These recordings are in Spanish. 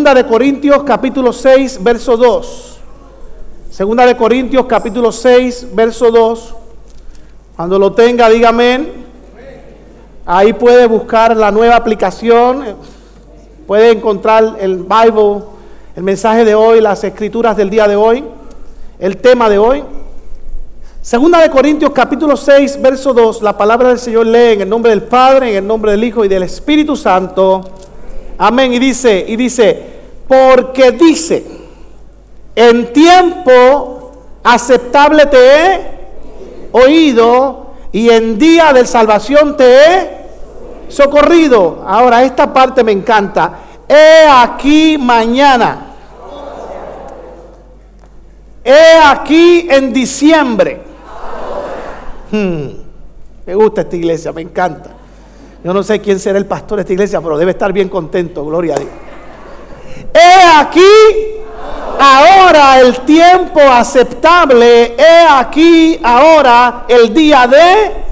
Segunda de Corintios capítulo 6, verso 2. Segunda de Corintios capítulo 6, verso 2. Cuando lo tenga, dígame. Ahí puede buscar la nueva aplicación. Puede encontrar el Bible, el mensaje de hoy, las escrituras del día de hoy, el tema de hoy. Segunda de Corintios capítulo 6, verso 2, la palabra del Señor lee en el nombre del Padre, en el nombre del Hijo y del Espíritu Santo. Amén. Y dice, y dice, porque dice, en tiempo aceptable te he oído y en día de salvación te he socorrido. Ahora, esta parte me encanta. He aquí mañana. He aquí en diciembre. Hmm, me gusta esta iglesia, me encanta. Yo no sé quién será el pastor de esta iglesia, pero debe estar bien contento, gloria a Dios. He aquí ahora el tiempo aceptable, he aquí ahora el día de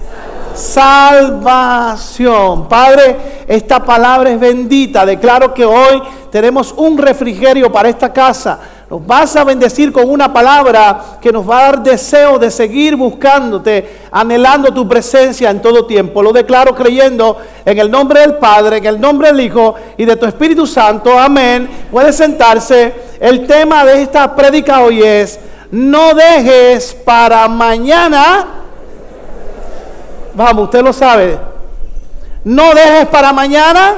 salvación. Padre, esta palabra es bendita. Declaro que hoy tenemos un refrigerio para esta casa. Nos vas a bendecir con una palabra que nos va a dar deseo de seguir buscándote, anhelando tu presencia en todo tiempo. Lo declaro creyendo en el nombre del Padre, en el nombre del Hijo y de tu Espíritu Santo. Amén. Puede sentarse. El tema de esta prédica hoy es, no dejes para mañana. Vamos, usted lo sabe. No dejes para mañana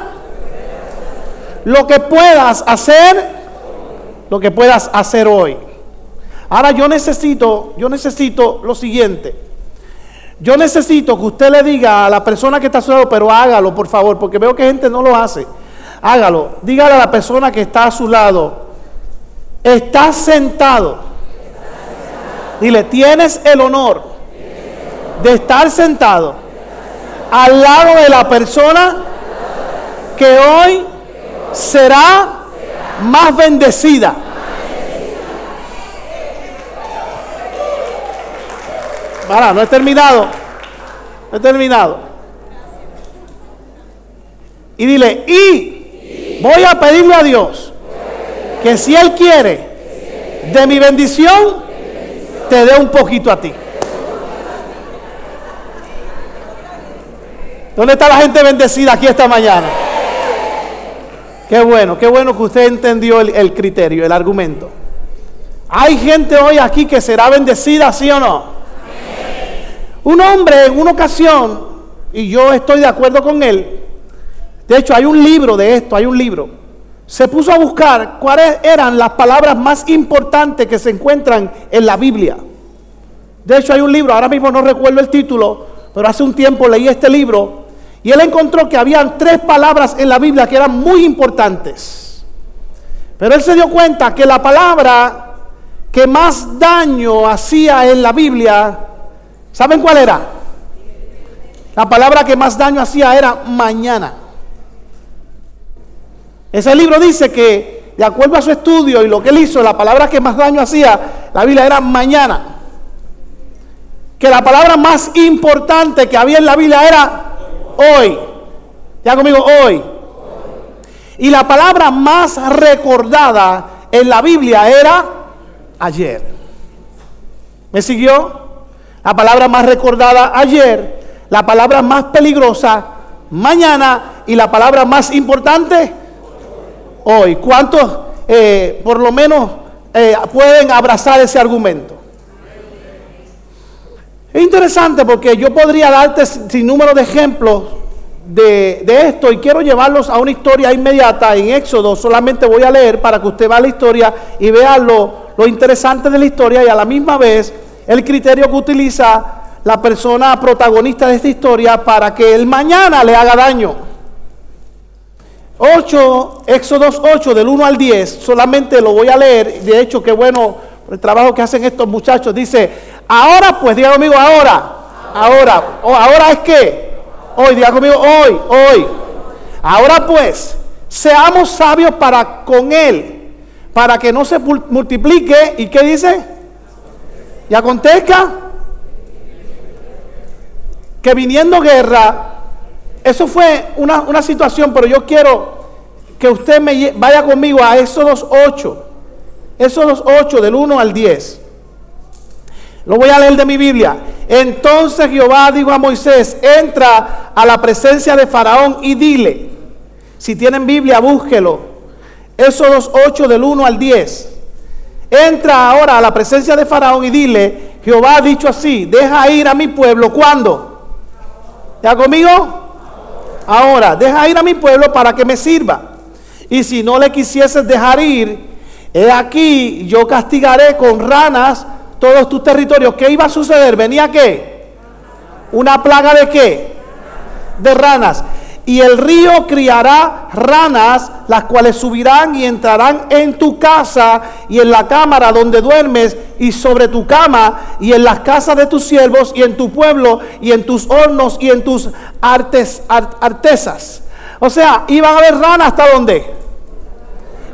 lo que puedas hacer lo que puedas hacer hoy. Ahora yo necesito, yo necesito lo siguiente. Yo necesito que usted le diga a la persona que está a su lado, pero hágalo por favor, porque veo que gente no lo hace. Hágalo. Dígale a la persona que está a su lado, estás sentado. Dile, tienes el honor de estar sentado al lado de la persona que hoy será más bendecida. Para, no he terminado. No he terminado. Y dile, y voy a pedirle a Dios que si Él quiere de mi bendición, te dé un poquito a ti. ¿Dónde está la gente bendecida aquí esta mañana? Qué bueno, qué bueno que usted entendió el, criterio, el argumento. Hay gente hoy aquí que será bendecida, ¿sí o no? Un hombre en una ocasión, y yo estoy de acuerdo con él, de hecho hay un libro de esto, hay un libro, se puso a buscar cuáles eran las palabras más importantes que se encuentran en la Biblia. De hecho hay un libro, ahora mismo no recuerdo el título, pero hace un tiempo leí este libro y él encontró que habían tres palabras en la Biblia que eran muy importantes. Pero él se dio cuenta que la palabra que más daño hacía en la Biblia, ¿saben cuál era? La palabra que más daño hacía era mañana. Ese libro dice que, de acuerdo a su estudio y lo que él hizo, la palabra que más daño hacía, la Biblia era mañana. Que la palabra más importante que había en la Biblia era hoy. Ya conmigo, hoy. Y la palabra más recordada en la Biblia era ayer. ¿Me siguió? La palabra más recordada ayer, la palabra más peligrosa mañana y la palabra más importante hoy. ¿Cuántos eh, por lo menos eh, pueden abrazar ese argumento? Es interesante porque yo podría darte sin número de ejemplos de, esto y quiero llevarlos a una historia inmediata en Éxodo. Solamente voy a leer para que usted vea la historia y vea lo, lo interesante de la historia y a la misma vez el criterio que utiliza la persona protagonista de esta historia para que el mañana le haga daño. 8, Éxodo 8 del 1 al 10, solamente lo voy a leer. De hecho, qué bueno el trabajo que hacen estos muchachos. Dice, ahora pues, diga conmigo, ahora, ahora, ahora es que, hoy, diga conmigo, hoy, hoy. Ahora pues, seamos sabios para con él, para que no se multiplique. ¿Y qué dice? Y acontezca que viniendo guerra, eso fue una, una situación, pero yo quiero que usted me vaya conmigo a Éxodos 8. Éxodos 8 del 1 al 10. Lo voy a leer de mi Biblia. Entonces Jehová dijo a Moisés, entra a la presencia de Faraón y dile, si tienen Biblia, búsquelo. Éxodos 8 del 1 al 10. Entra ahora a la presencia de Faraón y dile, Jehová ha dicho así, deja ir a mi pueblo. ¿Cuándo? ¿Ya conmigo? Ahora, deja ir a mi pueblo para que me sirva. Y si no le quisieses dejar ir, he aquí, yo castigaré con ranas todos tus territorios. ¿Qué iba a suceder? ¿Venía qué? ¿Una plaga de qué? De ranas. Y el río criará ranas, las cuales subirán y entrarán en tu casa y en la cámara donde duermes y sobre tu cama y en las casas de tus siervos y en tu pueblo y en tus hornos y en tus artes, artesas. O sea, iban a haber ranas hasta dónde?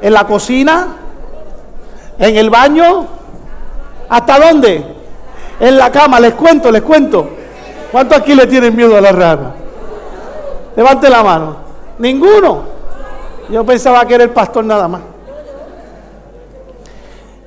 En la cocina, en el baño, ¿hasta dónde? En la cama, les cuento, les cuento. ¿Cuánto aquí le tienen miedo a la rana? Levante la mano. Ninguno. Yo pensaba que era el pastor nada más.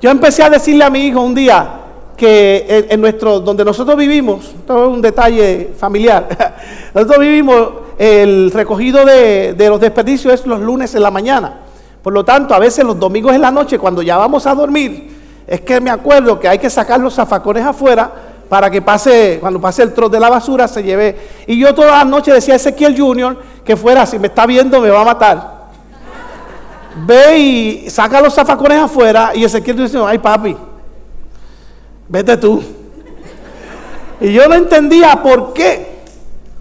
Yo empecé a decirle a mi hijo un día que en, nuestro, donde nosotros vivimos, esto es un detalle familiar, nosotros vivimos el recogido de, de los desperdicios es los lunes en la mañana. Por lo tanto, a veces los domingos en la noche, cuando ya vamos a dormir, es que me acuerdo que hay que sacar los zafacones afuera para que pase, cuando pase el trozo de la basura, se lleve. Y yo todas las noches decía a Ezequiel Junior que fuera, si me está viendo, me va a matar. Ve y saca los zafacones afuera. Y Ezequiel dice, ay papi, vete tú. Y yo no entendía por qué.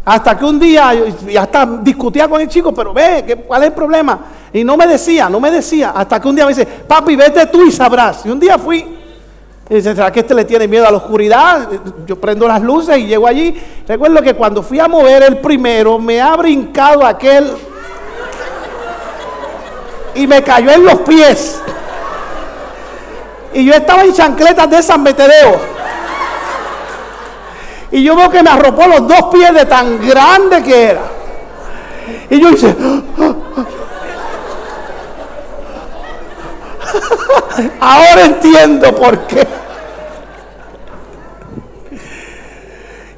Hasta que un día, y hasta discutía con el chico, pero ve, ¿cuál es el problema? Y no me decía, no me decía. Hasta que un día me dice, papi, vete tú y sabrás. Y un día fui y dice, ¿será que este le tiene miedo a la oscuridad? Yo prendo las luces y llego allí. Recuerdo que cuando fui a mover el primero, me ha brincado aquel y me cayó en los pies. Y yo estaba en chancletas de San Metedeo. Y yo veo que me arropó los dos pies de tan grande que era. Y yo hice, Ahora entiendo por qué.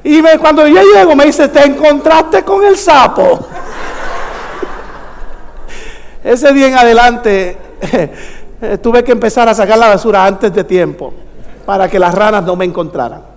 Y cuando yo llego me dice, te encontraste con el sapo. Ese día en adelante tuve que empezar a sacar la basura antes de tiempo para que las ranas no me encontraran.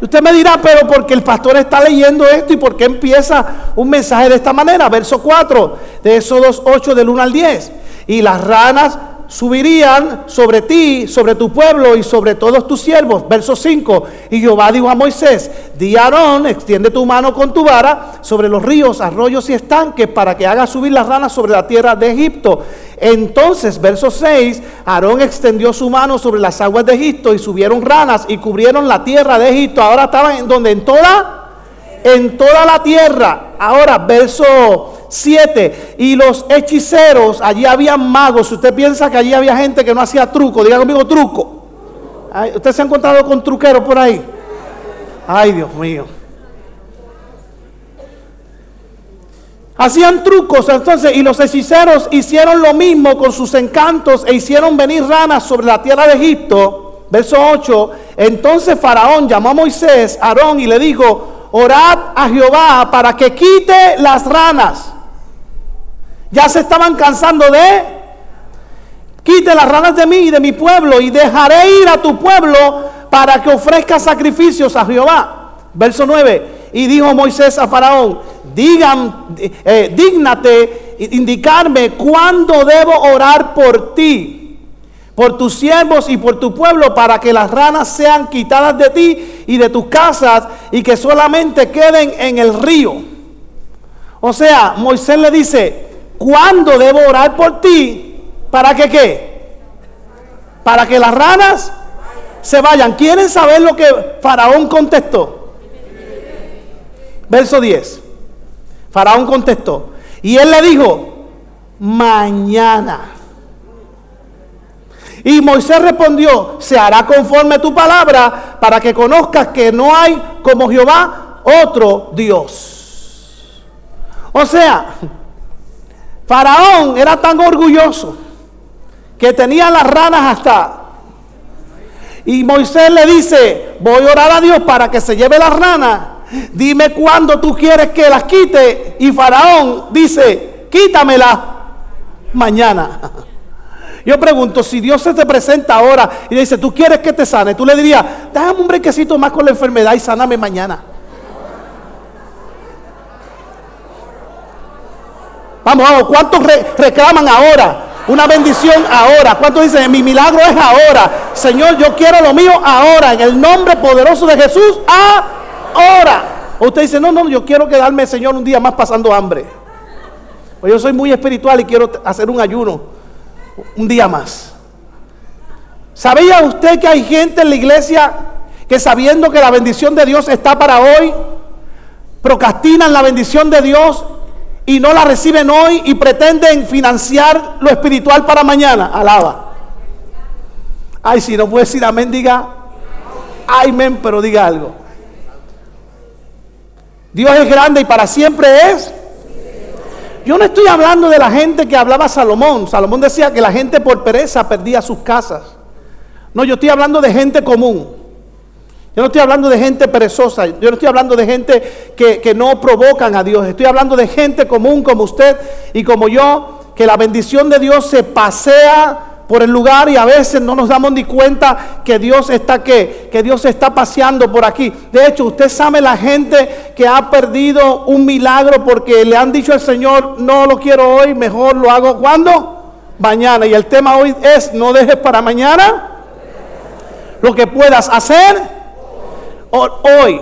Usted me dirá, pero porque el pastor está leyendo esto y por qué empieza un mensaje de esta manera. Verso 4 de esos 8 del 1 al 10. Y las ranas subirían sobre ti, sobre tu pueblo y sobre todos tus siervos. Verso 5. Y Jehová dijo a Moisés, di a Aarón, extiende tu mano con tu vara sobre los ríos, arroyos y estanques para que haga subir las ranas sobre la tierra de Egipto. Entonces, verso 6, Aarón extendió su mano sobre las aguas de Egipto y subieron ranas y cubrieron la tierra de Egipto. Ahora estaban en donde en toda, en toda la tierra. Ahora, verso 7. Y los hechiceros, allí había magos. Si usted piensa que allí había gente que no hacía truco, diga conmigo truco. ¿Usted se ha encontrado con truqueros por ahí? Ay, Dios mío. Hacían trucos entonces y los hechiceros hicieron lo mismo con sus encantos e hicieron venir ranas sobre la tierra de Egipto. Verso 8. Entonces Faraón llamó a Moisés, Aarón y le dijo, orad a Jehová para que quite las ranas. Ya se estaban cansando de... Quite las ranas de mí y de mi pueblo y dejaré ir a tu pueblo para que ofrezca sacrificios a Jehová. Verso 9. Y dijo Moisés a Faraón, digan, eh, dígnate indicarme cuándo debo orar por ti, por tus siervos y por tu pueblo, para que las ranas sean quitadas de ti y de tus casas y que solamente queden en el río. O sea, Moisés le dice, ¿Cuándo debo orar por ti? ¿Para que qué? Para que las ranas se vayan. ¿Quieren saber lo que Faraón contestó? Verso 10. Faraón contestó. Y él le dijo, mañana. Y Moisés respondió, se hará conforme a tu palabra para que conozcas que no hay como Jehová otro Dios. O sea, Faraón era tan orgulloso que tenía las ranas hasta... Y Moisés le dice, voy a orar a Dios para que se lleve las ranas. Dime cuándo tú quieres que las quite. Y Faraón dice, quítamelas mañana. Yo pregunto, si Dios se te presenta ahora y dice, tú quieres que te sane, tú le dirías, dame un brequecito más con la enfermedad y sáname mañana. Vamos, vamos, ¿cuántos reclaman ahora? Una bendición ahora. ¿Cuántos dicen, mi milagro es ahora? Señor, yo quiero lo mío ahora, en el nombre poderoso de Jesús, ahora. Usted dice, no, no, yo quiero quedarme, Señor, un día más pasando hambre. Pues yo soy muy espiritual y quiero hacer un ayuno un día más. ¿Sabía usted que hay gente en la iglesia que sabiendo que la bendición de Dios está para hoy, procrastinan la bendición de Dios y no la reciben hoy y pretenden financiar lo espiritual para mañana? Alaba. Ay, si no puede decir amén, diga amén, pero diga algo. Dios es grande y para siempre es yo no estoy hablando de la gente que hablaba Salomón. Salomón decía que la gente por pereza perdía sus casas. No, yo estoy hablando de gente común. Yo no estoy hablando de gente perezosa. Yo no estoy hablando de gente que, que no provocan a Dios. Estoy hablando de gente común como usted y como yo, que la bendición de Dios se pasea por el lugar y a veces no nos damos ni cuenta que Dios está que, que Dios está paseando por aquí. De hecho, usted sabe la gente que ha perdido un milagro porque le han dicho al Señor, no lo quiero hoy, mejor lo hago cuando? Mañana. Y el tema hoy es, no dejes para mañana lo que puedas hacer hoy.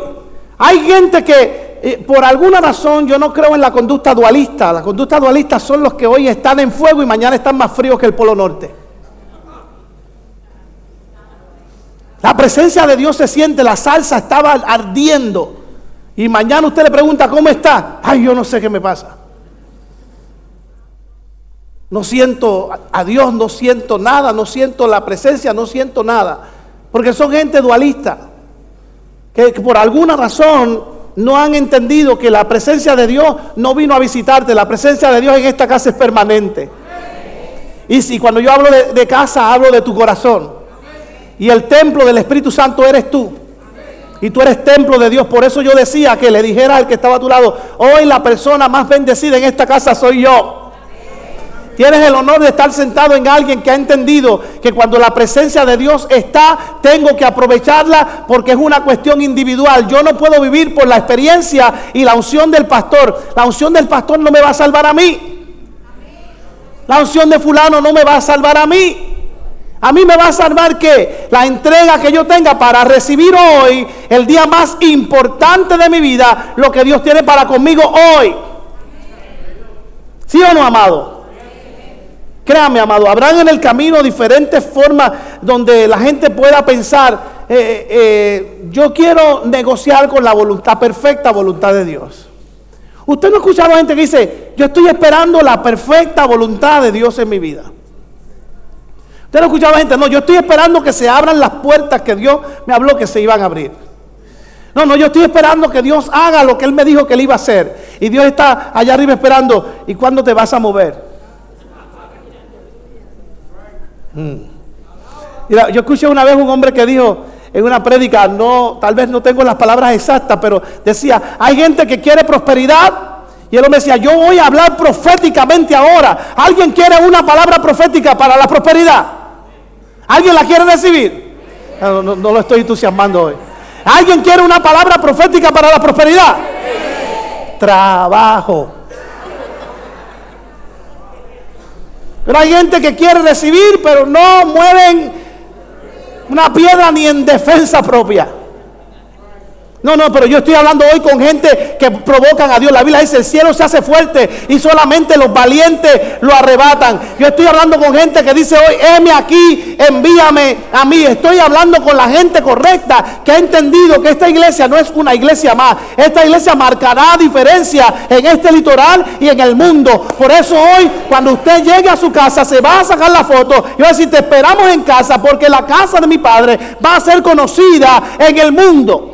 Hay gente que eh, por alguna razón yo no creo en la conducta dualista. La conducta dualista son los que hoy están en fuego y mañana están más fríos que el Polo Norte. La presencia de Dios se siente, la salsa estaba ardiendo. Y mañana usted le pregunta, ¿cómo está? Ay, yo no sé qué me pasa. No siento a Dios, no siento nada, no siento la presencia, no siento nada. Porque son gente dualista, que, por alguna razón no han entendido que la presencia de Dios no vino a visitarte, la presencia de Dios en esta casa es permanente. Y si cuando yo hablo de casa, hablo de tu corazón. Y el templo del Espíritu Santo eres tú. Y tú eres templo de Dios. Por eso yo decía que le dijera al que estaba a tu lado, hoy la persona más bendecida en esta casa soy yo. Tienes el honor de estar sentado en alguien que ha entendido que cuando la presencia de Dios está, tengo que aprovecharla porque es una cuestión individual. Yo no puedo vivir por la experiencia y la unción del pastor. La unción del pastor no me va a salvar a mí. La unción de fulano no me va a salvar a mí. A mí me va a salvar que la entrega que yo tenga para recibir hoy, el día más importante de mi vida, lo que Dios tiene para conmigo hoy. ¿Sí o no, amado? Créame, amado, habrán en el camino diferentes formas donde la gente pueda pensar, eh, eh, yo quiero negociar con la voluntad, perfecta voluntad de Dios. Usted no ha escuchado a gente que dice, yo estoy esperando la perfecta voluntad de Dios en mi vida. Usted no escuchaba gente, no, yo estoy esperando que se abran las puertas que Dios me habló que se iban a abrir. No, no, yo estoy esperando que Dios haga lo que Él me dijo que Él iba a hacer. Y Dios está allá arriba esperando. ¿Y cuándo te vas a mover? Mm. Mira, yo escuché una vez un hombre que dijo en una prédica, no, tal vez no tengo las palabras exactas, pero decía, hay gente que quiere prosperidad. Y él me decía, yo voy a hablar proféticamente ahora. ¿Alguien quiere una palabra profética para la prosperidad? ¿Alguien la quiere recibir? No, lo estoy entusiasmando hoy. ¿Alguien quiere una palabra profética para la prosperidad? Trabajo. Pero hay gente que quiere recibir, pero no mueven una piedra ni en defensa propia. No, no, pero yo estoy hablando hoy con gente que provocan a Dios. La Biblia dice, el cielo se hace fuerte y solamente los valientes lo arrebatan. Yo estoy hablando con gente que dice hoy, heme aquí, envíame a mí. Estoy hablando con la gente correcta que ha entendido que esta iglesia no es una iglesia más. Esta iglesia marcará diferencia en este litoral y en el mundo. Por eso hoy, cuando usted llegue a su casa, se va a sacar la foto y va a decir, te esperamos en casa porque la casa de mi padre va a ser conocida en el mundo.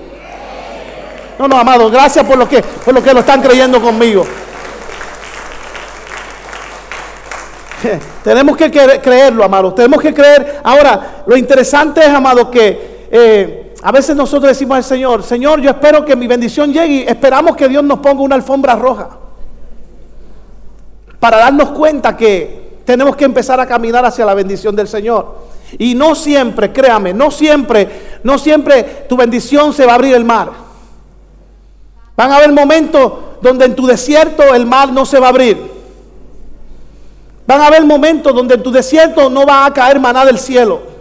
No, no, amado, gracias por lo que, por lo que lo están creyendo conmigo. tenemos que creerlo, amado. Tenemos que creer. Ahora, lo interesante es, amado, que eh, a veces nosotros decimos al Señor, Señor, yo espero que mi bendición llegue y esperamos que Dios nos ponga una alfombra roja. Para darnos cuenta que tenemos que empezar a caminar hacia la bendición del Señor. Y no siempre, créame, no siempre, no siempre tu bendición se va a abrir el mar. Van a haber momentos donde en tu desierto el mar no se va a abrir. Van a haber momentos donde en tu desierto no va a caer maná del cielo.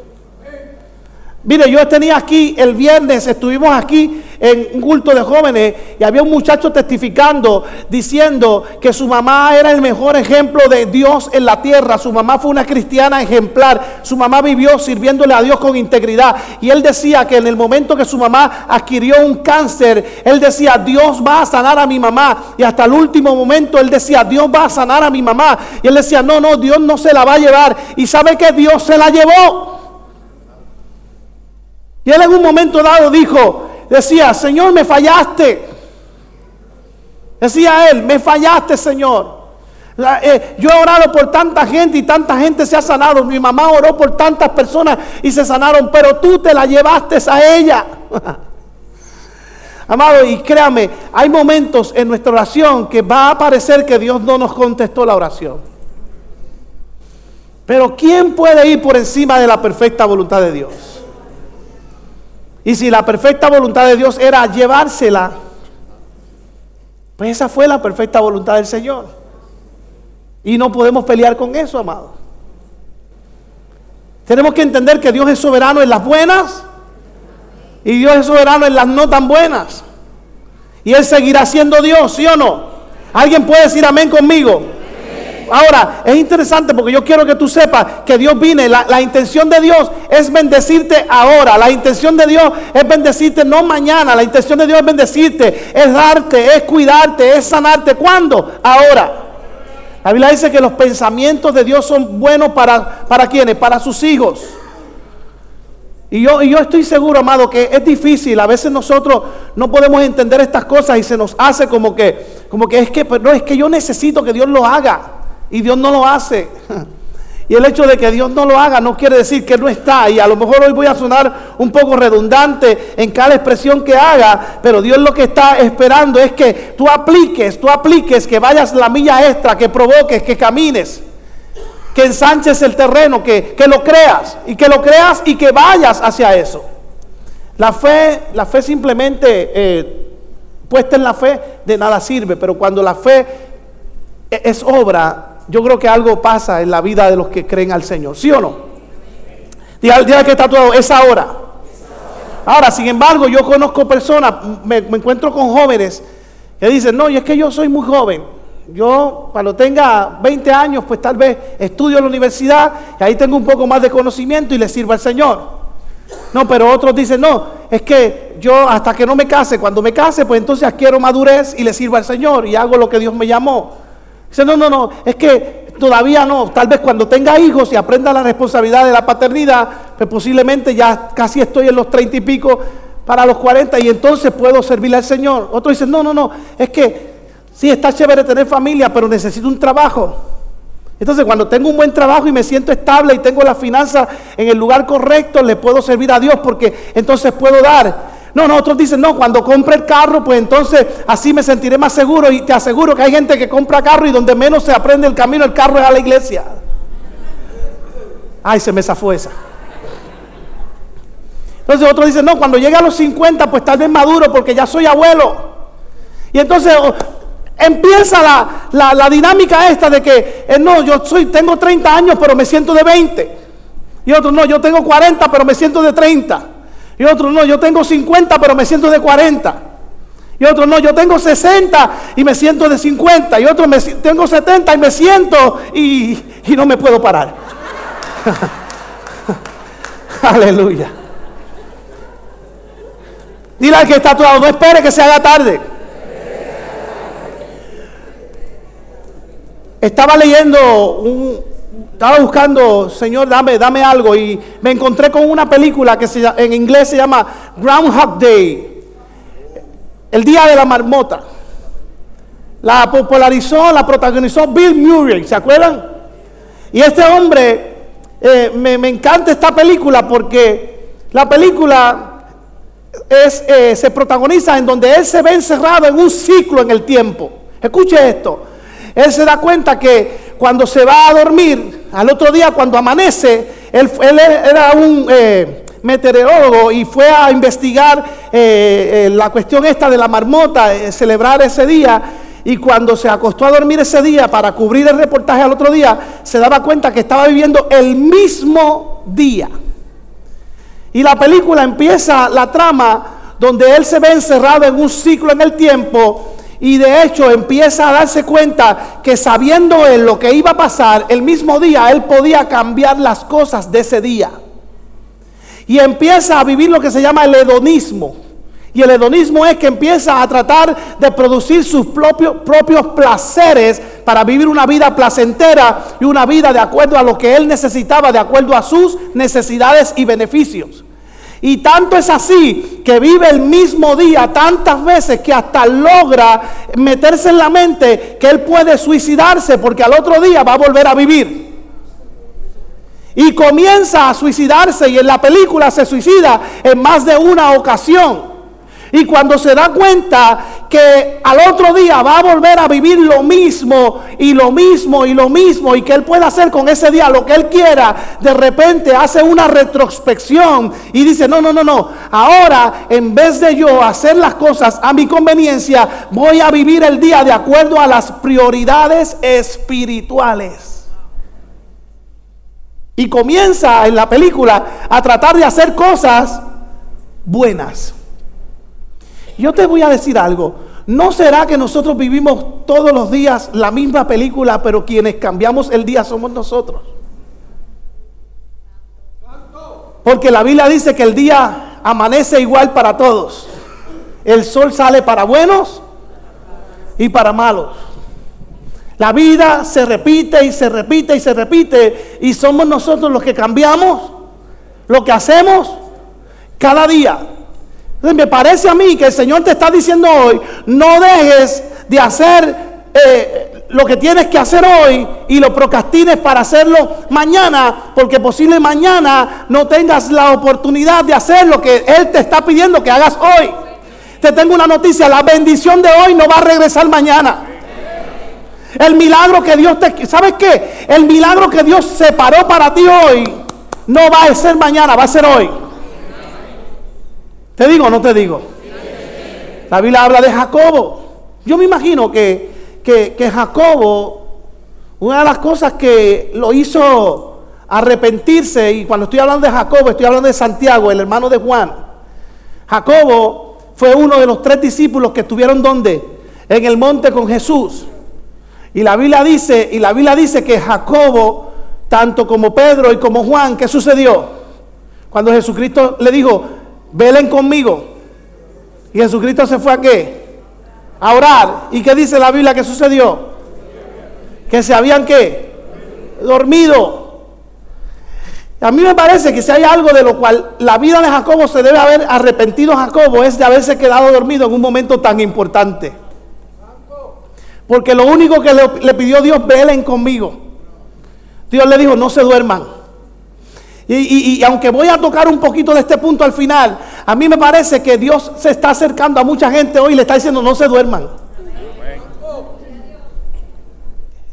Mire, yo tenía aquí el viernes, estuvimos aquí en un culto de jóvenes y había un muchacho testificando diciendo que su mamá era el mejor ejemplo de Dios en la tierra. Su mamá fue una cristiana ejemplar. Su mamá vivió sirviéndole a Dios con integridad. Y él decía que en el momento que su mamá adquirió un cáncer, él decía, Dios va a sanar a mi mamá. Y hasta el último momento él decía, Dios va a sanar a mi mamá. Y él decía, no, no, Dios no se la va a llevar. Y sabe que Dios se la llevó. Y él en un momento dado dijo, decía, Señor, me fallaste. Decía él, me fallaste, Señor. Eh, yo he orado por tanta gente y tanta gente se ha sanado. Mi mamá oró por tantas personas y se sanaron, pero tú te la llevaste a ella. Amado, y créame, hay momentos en nuestra oración que va a parecer que Dios no nos contestó la oración. Pero ¿quién puede ir por encima de la perfecta voluntad de Dios? Y si la perfecta voluntad de Dios era llevársela, pues esa fue la perfecta voluntad del Señor. Y no podemos pelear con eso, amado. Tenemos que entender que Dios es soberano en las buenas y Dios es soberano en las no tan buenas. Y Él seguirá siendo Dios, ¿sí o no? ¿Alguien puede decir amén conmigo? Ahora, es interesante porque yo quiero que tú sepas que Dios viene. La, intención de Dios es bendecirte ahora. La intención de Dios es bendecirte no mañana. La intención de Dios es bendecirte, es darte, es cuidarte, es sanarte. ¿Cuándo? Ahora. La Biblia dice que los pensamientos de Dios son buenos para, para quienes, para sus hijos. Y yo, y yo estoy seguro, amado, que es difícil. A veces nosotros no podemos entender estas cosas y se nos hace como que, como que es que, no, es que yo necesito que Dios lo haga y Dios no lo hace. Y el hecho de que Dios no lo haga no quiere decir que no está. Y a lo mejor hoy voy a sonar un poco redundante en cada expresión que haga, pero Dios lo que está esperando es que tú apliques, tú apliques, que vayas la milla extra, que provoques, que camines, que ensanches el terreno, que, lo creas y que lo creas y que vayas hacia eso. La fe, la fe simplemente eh, puesta en la fe de nada sirve, pero cuando la fe es obra, yo creo que algo pasa en la vida de los que creen al Señor. ¿Sí o no? Diga, que está todo, es ahora. Ahora, sin embargo, yo conozco personas, me, encuentro con jóvenes que dicen, no, y es que yo soy muy joven. Yo cuando tenga 20 años, pues tal vez estudio en la universidad y ahí tengo un poco más de conocimiento y le sirvo al Señor. No, pero otros dicen, no, es que yo hasta que no me case, cuando me case, pues entonces adquiero madurez y le sirvo al Señor y hago lo que Dios me llamó. Dice, no, no, no, es que todavía no. Tal vez cuando tenga hijos y aprenda la responsabilidad de la paternidad, pues posiblemente ya casi estoy en los treinta y pico para los cuarenta y entonces puedo servirle al Señor. Otro dice, no, no, no, es que sí, está chévere tener familia, pero necesito un trabajo. Entonces, cuando tengo un buen trabajo y me siento estable y tengo las finanzas en el lugar correcto, le puedo servir a Dios porque entonces puedo dar. No, no, otros dicen, no, cuando compre el carro, pues entonces así me sentiré más seguro. Y te aseguro que hay gente que compra carro y donde menos se aprende el camino, el carro es a la iglesia. Ay, se me zafó esa. Entonces otros dicen, no, cuando llegue a los 50, pues tal vez maduro porque ya soy abuelo. Y entonces empieza la, la, dinámica esta de que, eh, no, yo soy, tengo 30 años, pero me siento de 20. Y otros, no, yo tengo 40, pero me siento de 30. Y otro, no, yo tengo 50, pero me siento de 40. Y otro, no, yo tengo 60 y me siento de 50. Y otro, tengo 70 y me siento y, no me puedo parar. Aleluya. Dile al que está a no espere que se haga tarde. Estaba leyendo un, estaba buscando, Señor, dame, dame algo. Y me encontré con una película que en inglés se llama Groundhog Day. El día de la marmota. La popularizó, la protagonizó Bill Murray, ¿se acuerdan? Y este hombre, eh, me, encanta esta película porque la película eh, se protagoniza en donde él se ve encerrado en un ciclo en el tiempo. Escuche esto. Él se da cuenta que cuando se va a dormir, al otro día cuando amanece, él, era un eh, meteorólogo y fue a investigar eh, la cuestión esta de la marmota, celebrar ese día. Y cuando se acostó a dormir ese día para cubrir el reportaje al otro día, se daba cuenta que estaba viviendo el mismo día. Y la película empieza la trama donde él se ve encerrado en un ciclo en el tiempo y de hecho empieza a darse cuenta que sabiendo él lo que iba a pasar, el mismo día él podía cambiar las cosas de ese día. Y empieza a vivir lo que se llama el hedonismo. Y el hedonismo es que empieza a tratar de producir sus propios, propios placeres para vivir una vida placentera y una vida de acuerdo a lo que él necesitaba, de acuerdo a sus necesidades y beneficios. Y tanto es así que vive el mismo día tantas veces que hasta logra meterse en la mente que él puede suicidarse porque al otro día va a volver a vivir. Y comienza a suicidarse y en la película se suicida en más de una ocasión. Y cuando se da cuenta que al otro día va a volver a vivir lo mismo y lo mismo y lo mismo y que él puede hacer con ese día lo que él quiera, de repente hace una retrospección y dice, no, no, no, no, ahora en vez de yo hacer las cosas a mi conveniencia, voy a vivir el día de acuerdo a las prioridades espirituales. Y comienza en la película a tratar de hacer cosas buenas. Yo te voy a decir algo. ¿No será que nosotros vivimos todos los días la misma película, pero quienes cambiamos el día somos nosotros? Porque la Biblia dice que el día amanece igual para todos. El sol sale para buenos y para malos. La vida se repite y se repite y se repite y somos nosotros los que cambiamos lo que hacemos cada día. Me parece a mí que el Señor te está diciendo hoy, no dejes de hacer eh, lo que tienes que hacer hoy y lo procrastines para hacerlo mañana, porque posible mañana no tengas la oportunidad de hacer lo que Él te está pidiendo que hagas hoy. Te tengo una noticia, la bendición de hoy no va a regresar mañana. El milagro que Dios te... ¿Sabes qué? El milagro que Dios separó para ti hoy no va a ser mañana, va a ser hoy. ¿Te digo o no te digo? La Biblia habla de Jacobo. Yo me imagino que, que, Jacobo, una de las cosas que lo hizo arrepentirse, y cuando estoy hablando de Jacobo, estoy hablando de Santiago, el hermano de Juan. Jacobo fue uno de los tres discípulos que estuvieron donde? En el monte con Jesús. Y la Biblia dice, y la Biblia dice que Jacobo, tanto como Pedro y como Juan, ¿qué sucedió? Cuando Jesucristo le dijo, velen conmigo. Y Jesucristo se fue a qué? A orar. ¿Y qué dice la Biblia que sucedió? Que se habían qué? Dormido. A mí me parece que si hay algo de lo cual la vida de Jacobo se debe haber arrepentido Jacobo es de haberse quedado dormido en un momento tan importante. Porque lo único que le, le pidió Dios, velen conmigo. Dios le dijo, no se duerman. Y, aunque voy a tocar un poquito de este punto al final, a mí me parece que Dios se está acercando a mucha gente hoy y le está diciendo no se duerman.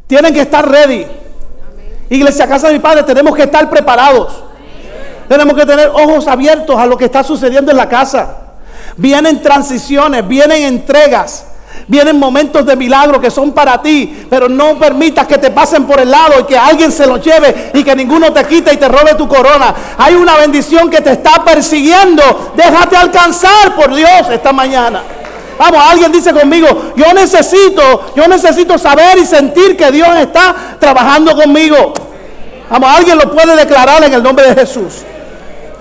Tienen que estar ready. Iglesia Casa de mi Padre, tenemos que estar preparados. Tenemos que tener ojos abiertos a lo que está sucediendo en la casa. Vienen transiciones, vienen entregas. Vienen momentos de milagro que son para ti, pero no permitas que te pasen por el lado y que alguien se los lleve y que ninguno te quite y te robe tu corona. Hay una bendición que te está persiguiendo. Déjate alcanzar por Dios esta mañana. Vamos, alguien dice conmigo, yo necesito, yo necesito saber y sentir que Dios está trabajando conmigo. Vamos, alguien lo puede declarar en el nombre de Jesús.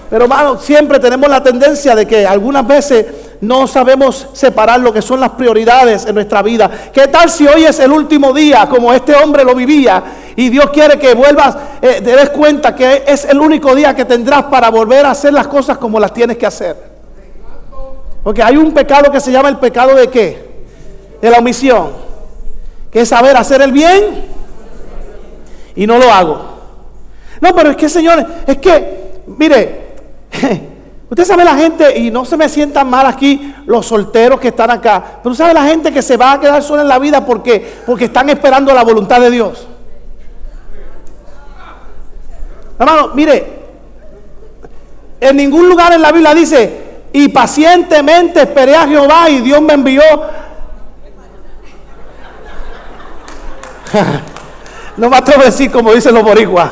Pero hermano, siempre tenemos la tendencia de que algunas veces no sabemos separar lo que son las prioridades en nuestra vida. ¿Qué tal si hoy es el último día como este hombre lo vivía y Dios quiere que vuelvas, eh, te des cuenta que es el único día que tendrás para volver a hacer las cosas como las tienes que hacer? Porque hay un pecado que se llama el pecado de qué? De la omisión. Que es saber hacer el bien y no lo hago. No, pero es que, señores, es que, mire, usted sabe la gente, y no se me sientan mal aquí los solteros que están acá, pero sabe la gente que se va a quedar sola en la vida porque, porque están esperando la voluntad de Dios. Hermano, mire, en ningún lugar en la Biblia dice, y pacientemente esperé a Jehová y Dios me envió. no me atrevo a decir como dicen los boricuas.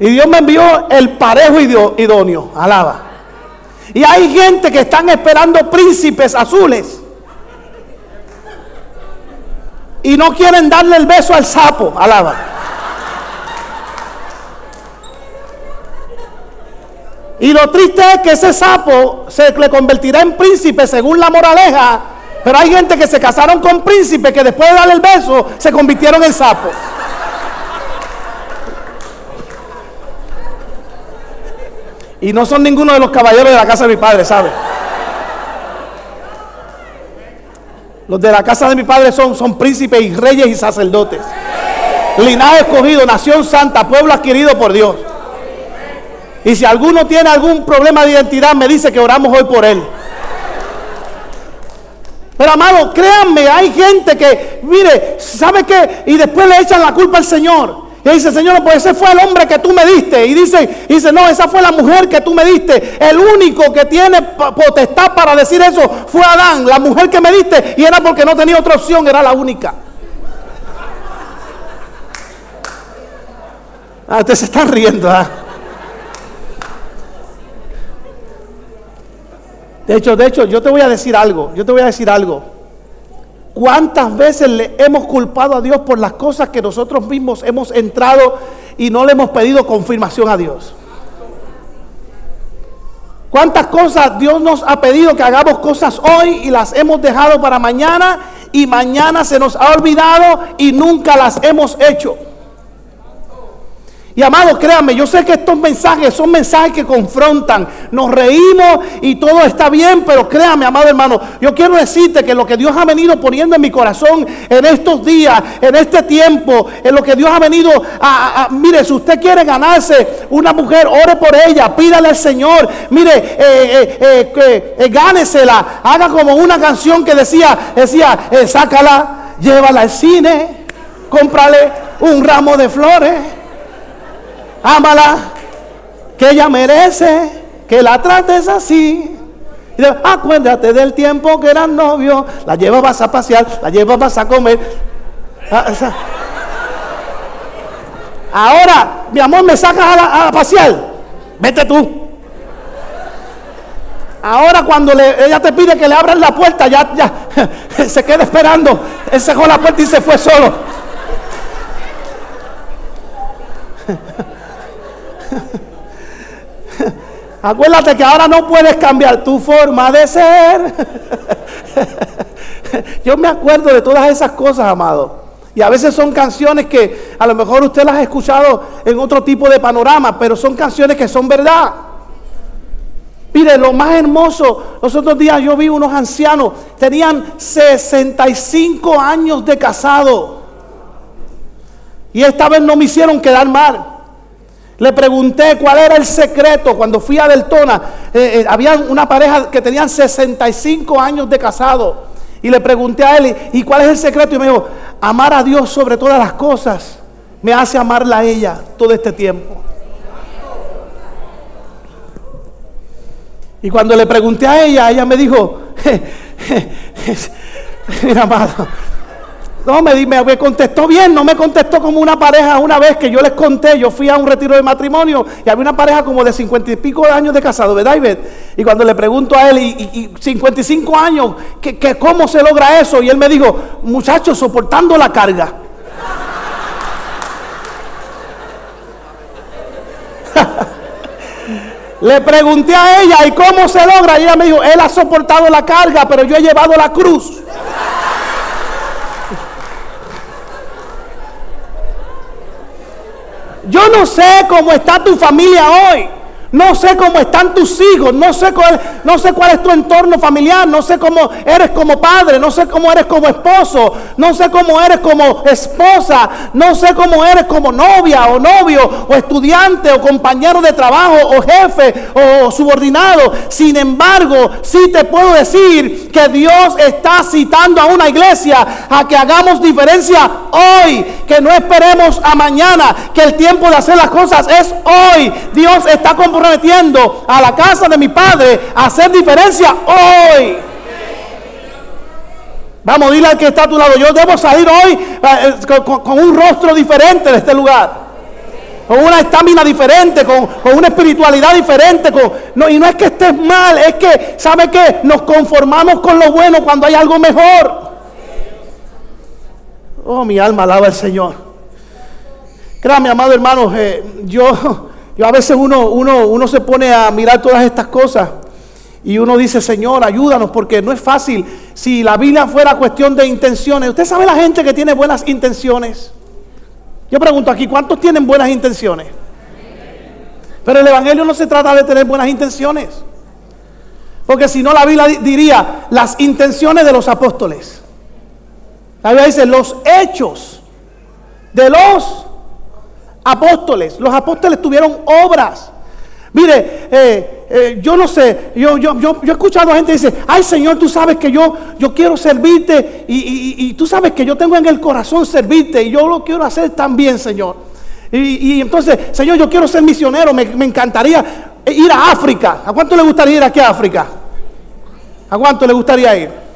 Y Dios me envió el parejo idóneo, alaba. Y hay gente que están esperando príncipes azules. Y no quieren darle el beso al sapo, alaba. Y lo triste es que ese sapo se le convertirá en príncipe según la moraleja. Pero hay gente que se casaron con príncipes que después de darle el beso se convirtieron en sapo. Y no son ninguno de los caballeros de la casa de mi padre, ¿sabe? Los de la casa de mi padre son, príncipes y reyes y sacerdotes. Linaje escogido, nación santa, pueblo adquirido por Dios. Y si alguno tiene algún problema de identidad, me dice que oramos hoy por él. Pero amado, créanme, hay gente que, mire, ¿sabe qué? Y después le echan la culpa al Señor. Dice, Señor, pues ese fue el hombre que tú me diste. Y dice, dice, no, esa fue la mujer que tú me diste. El único que tiene potestad para decir eso fue Adán, la mujer que me diste. Y era porque no tenía otra opción, era la única. Ah, ustedes se están riendo. ¿ah? De hecho, de hecho, yo te voy a decir algo, yo te voy a decir algo. ¿Cuántas veces le hemos culpado a Dios por las cosas que nosotros mismos hemos entrado y no le hemos pedido confirmación a Dios? ¿Cuántas cosas Dios nos ha pedido que hagamos cosas hoy y las hemos dejado para mañana y mañana se nos ha olvidado y nunca las hemos hecho? Y amados, créanme, yo sé que estos mensajes son mensajes que confrontan. Nos reímos y todo está bien, pero créanme, amado hermano, yo quiero decirte que lo que Dios ha venido poniendo en mi corazón en estos días, en este tiempo, en lo que Dios ha venido a, mire, si usted quiere ganarse una mujer, ore por ella, pídale al Señor, mire, eh, eh, eh, eh gánesela, haga como una canción que decía, decía, sácala, llévala al cine, cómprale un ramo de flores ámala, que ella merece, que la trates así. Acuérdate del tiempo que eran novios, la llevabas a pasear, la llevabas a comer. Ah, Ahora, mi amor, me sacas a, pasear. Vete tú. Ahora cuando ella te pide que le abras la puerta, ya, ya se queda esperando. Él cerró la puerta y se fue solo. Acuérdate que ahora no puedes cambiar tu forma de ser. Yo me acuerdo de todas esas cosas, amado. Y a veces son canciones que a lo mejor usted las ha escuchado en otro tipo de panorama, pero son canciones que son verdad. Mire, lo más hermoso, los otros días yo vi unos ancianos, tenían 65 años de casado. Y esta vez no me hicieron quedar mal. Le pregunté cuál era el secreto cuando fui a Deltona. Eh, eh, había una pareja que tenían 65 años de casado. Y le pregunté a él, ¿y cuál es el secreto? Y me dijo, amar a Dios sobre todas las cosas me hace amarla a ella todo este tiempo. Y cuando le pregunté a ella, ella me dijo, mira, amado, no, me, me, contestó bien, no me contestó como una pareja una vez que yo les conté, yo fui a un retiro de matrimonio y había una pareja como de cincuenta y pico de años de casado, ¿verdad, Y cuando le pregunto a él, y, 55 años, ¿qué, cómo se logra eso? Y él me dijo, muchachos, soportando la carga. Le pregunté a ella, ¿y cómo se logra? Y ella me dijo, él ha soportado la carga, pero yo he llevado la cruz. Yo no sé cómo está tu familia hoy. No sé cómo están tus hijos, no sé, cuál, no sé cuál es tu entorno familiar, no sé cómo eres como padre, no sé cómo eres como esposo, no sé cómo eres como esposa, no sé cómo eres como novia o novio o estudiante o compañero de trabajo o jefe o subordinado. Sin embargo, sí te puedo decir que Dios está citando a una iglesia a que hagamos diferencia hoy, que no esperemos a mañana, que el tiempo de hacer las cosas es hoy. Dios está comprometiendo a la casa de mi padre a hacer diferencia hoy. Vamos, dile al que está a tu lado, yo debo salir hoy eh, con, un rostro diferente de este lugar. Con una estamina diferente, con, una espiritualidad diferente. Con, no, y no es que estés mal, es que, ¿sabe qué? Nos conformamos con lo bueno cuando hay algo mejor. Oh, mi alma alaba al Señor. Créame, amado hermano, eh, yo, yo a veces uno, uno, uno se pone a mirar todas estas cosas y uno dice, Señor, ayúdanos, porque no es fácil. Si la Biblia fuera cuestión de intenciones, ¿usted sabe la gente que tiene buenas intenciones? Yo pregunto aquí, ¿cuántos tienen buenas intenciones? Pero el Evangelio no se trata de tener buenas intenciones. Porque si no, la Biblia diría las intenciones de los apóstoles. La Biblia dice los hechos de los apóstoles. Los apóstoles tuvieron obras. Mire, eh, eh, yo no sé, yo, yo, yo, he escuchado a gente que dice, ay Señor, tú sabes que yo, yo quiero servirte y, tú sabes que yo tengo en el corazón servirte y yo lo quiero hacer también, Señor. Y, entonces, Señor, yo quiero ser misionero, me, me, encantaría ir a África. ¿A cuánto le gustaría ir aquí a África? ¿A cuánto le gustaría ir?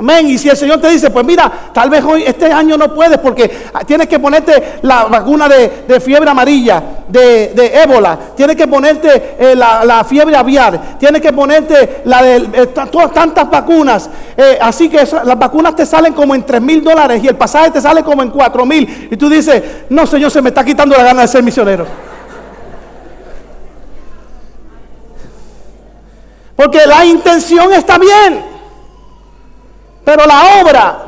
Amén. Y si el Señor te dice, pues mira, tal vez hoy, este año no puedes porque tienes que ponerte la vacuna de, fiebre amarilla, de, ébola, tienes que ponerte eh, la, fiebre aviar, tienes que ponerte la de eh, tantas vacunas. Eh, así que las vacunas te salen como en 3 mil dólares y el pasaje te sale como en 4 mil. Y tú dices, no, Señor, se me está quitando la gana de ser misionero. Porque la intención está bien. Pero la obra,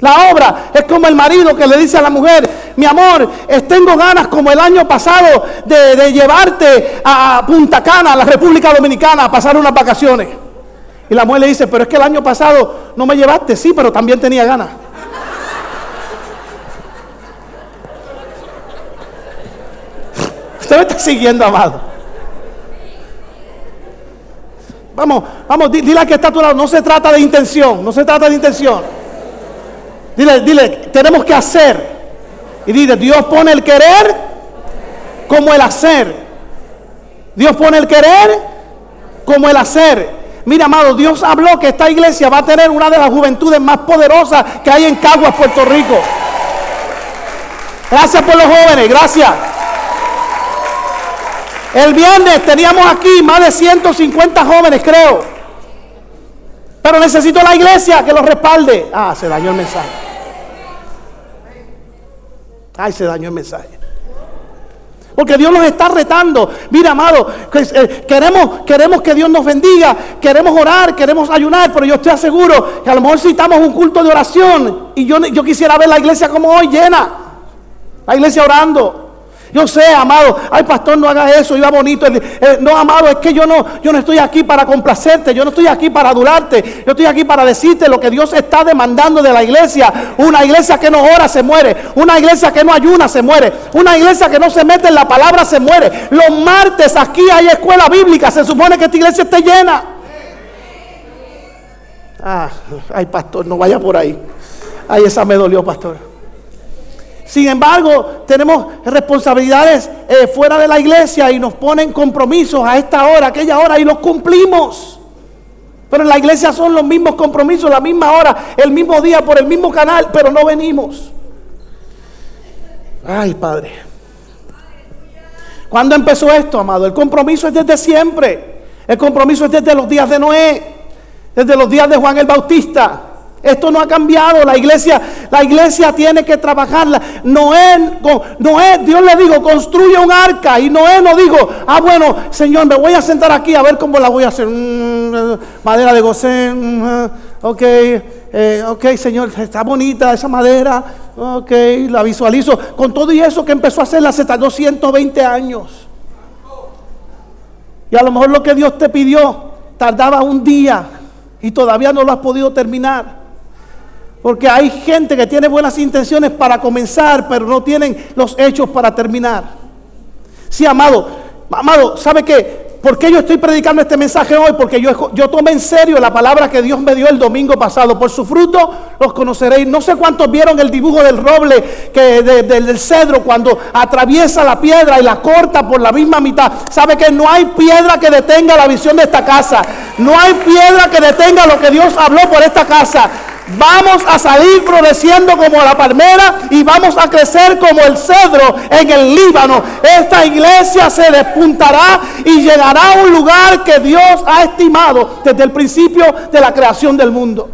la obra es como el marido que le dice a la mujer, mi amor, tengo ganas como el año pasado de, llevarte a Punta Cana, a la República Dominicana, a pasar unas vacaciones. Y la mujer le dice, pero es que el año pasado no me llevaste, sí, pero también tenía ganas. Usted me está siguiendo, amado. Vamos, vamos, dile que está a tu lado. No se trata de intención, no se trata de intención. Dile, dile, tenemos que hacer. Y dile, Dios pone el querer como el hacer. Dios pone el querer como el hacer. Mira, amado, Dios habló que esta iglesia va a tener una de las juventudes más poderosas que hay en Caguas, Puerto Rico. Gracias por los jóvenes, gracias. El viernes teníamos aquí más de 150 jóvenes, creo. Pero necesito la iglesia que los respalde. Ah, se dañó el mensaje. Ay, se dañó el mensaje. Porque Dios nos está retando. Mira, amado, eh, queremos, queremos que Dios nos bendiga, queremos orar, queremos ayunar, pero yo estoy seguro que a lo mejor citamos un culto de oración y yo, yo quisiera ver la iglesia como hoy llena. La iglesia orando. Yo sé, amado, ay pastor, no haga eso, iba bonito. no, amado, es que yo no, yo no estoy aquí para complacerte, yo no estoy aquí para adularte, yo estoy aquí para decirte lo que Dios está demandando de la iglesia. Una iglesia que no ora se muere, una iglesia que no ayuna se muere, una iglesia que no se mete en la palabra se muere. Los martes aquí hay escuela bíblica, se supone que esta iglesia esté llena. Ah, ay pastor, no vaya por ahí. Ay, esa me dolió, pastor. Sin embargo, tenemos responsabilidades eh, fuera de la iglesia y nos ponen compromisos a esta hora, aquella hora y los cumplimos. Pero en la iglesia son los mismos compromisos, la misma hora, el mismo día, por el mismo canal, pero no venimos. Ay, Padre. ¿Cuándo empezó esto, amado? El compromiso es desde siempre. El compromiso es desde los días de Noé, desde los días de Juan el Bautista. Esto no ha cambiado. La iglesia, la iglesia tiene que trabajarla. Noé, Noé, Dios le dijo, construye un arca. Y Noé no dijo, ah, bueno, Señor, me voy a sentar aquí a ver cómo la voy a hacer. Mm, madera de gocén. Mm, ok, eh, ok, Señor, está bonita esa madera. Ok, la visualizo. Con todo y eso que empezó a hacerla hace 220 años. Y a lo mejor lo que Dios te pidió tardaba un día y todavía no lo has podido terminar. Porque hay gente que tiene buenas intenciones para comenzar, pero no tienen los hechos para terminar. Sí, amado, amado, ¿sabe qué? ¿Por qué yo estoy predicando este mensaje hoy? Porque yo, yo tomé en serio la palabra que Dios me dio el domingo pasado. Por su fruto los conoceréis. No sé cuántos vieron el dibujo del roble, que del cedro, cuando atraviesa la piedra y la corta por la misma mitad. ¿Sabe que no hay piedra que detenga la visión de esta casa? No hay piedra que detenga lo que Dios habló por esta casa. Vamos a salir floreciendo como la palmera y vamos a crecer como el cedro en el Líbano. Esta iglesia se despuntará y llegará a un lugar que Dios ha estimado desde el principio de la creación del mundo.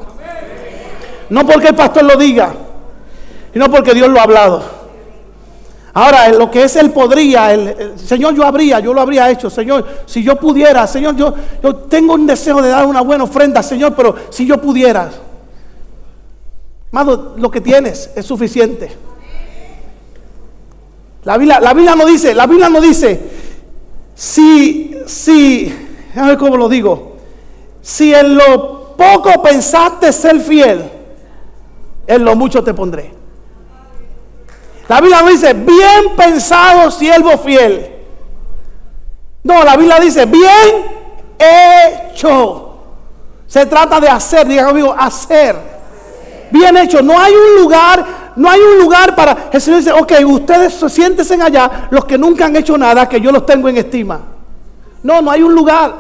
No porque el pastor lo diga, sino porque Dios lo ha hablado. Ahora, lo que es el podría, Señor, yo habría, yo lo habría hecho, Señor, si yo pudiera, Señor, yo, yo tengo un deseo de dar una buena ofrenda, Señor, pero si yo pudiera. Amado, lo que tienes es suficiente. La Biblia, la no dice, la Biblia no dice, si, si, a ver cómo lo digo, si en lo poco pensaste ser fiel, en lo mucho te pondré. La Biblia no dice, bien pensado siervo fiel. No, la Biblia dice, bien hecho. Se trata de hacer, diga conmigo, hacer bien hecho. No hay un lugar, no hay un lugar para... Señor dice, ok, ustedes siéntense allá, los que nunca han hecho nada, que yo los tengo en estima. No, no hay un lugar.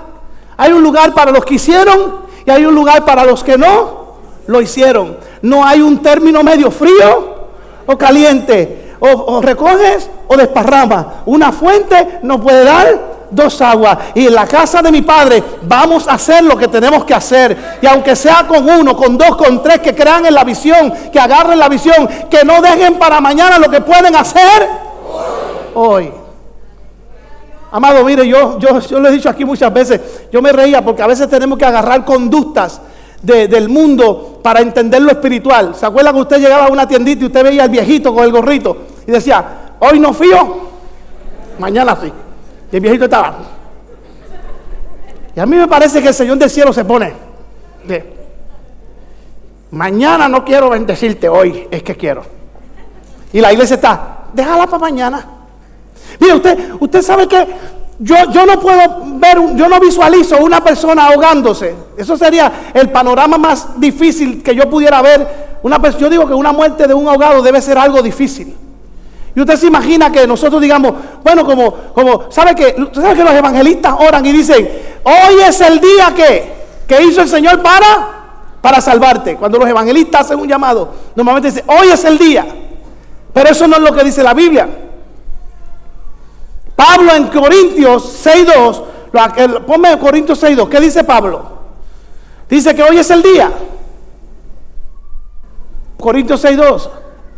Hay un lugar para los que hicieron y hay un lugar para los que no lo hicieron. No hay un término medio frío o caliente. O, o recoges o desparramas. Una fuente no puede dar dos aguas. Y en la casa de mi padre vamos a hacer lo que tenemos que hacer. Y aunque sea con uno, con dos, con tres, que crean en la visión, que agarren la visión, que no dejen para mañana lo que pueden hacer hoy. Amado, mire, yo, yo, yo lo he dicho aquí muchas veces, yo me reía porque a veces tenemos que agarrar conductas del mundo para entender lo espiritual. ¿Se acuerda que usted llegaba a una tiendita y usted veía al viejito con el gorrito y decía, hoy no fío, mañana sí? Y el viejito estaba. Y a mí me parece que el Señor del cielo se pone de, mañana no quiero bendecirte, hoy es que quiero. Y la iglesia está, déjala para mañana. Mire, usted, usted sabe que yo, yo no puedo ver, yo no visualizo una persona ahogándose. Eso sería el panorama más difícil que yo pudiera ver. Una, yo digo que una muerte de un ahogado debe ser algo difícil. Y usted se imagina que nosotros digamos, bueno, como, como, ¿sabe que, ¿sabe que los evangelistas oran y dicen, hoy es el día que, que hizo el Señor para, para salvarte? Cuando los evangelistas hacen un llamado, normalmente dicen, hoy es el día. Pero eso no es lo que dice la Biblia. Pablo en Corintios 6.2, ponme Corintios 6.2, ¿qué dice Pablo? Dice que hoy es el día. Corintios 6.2.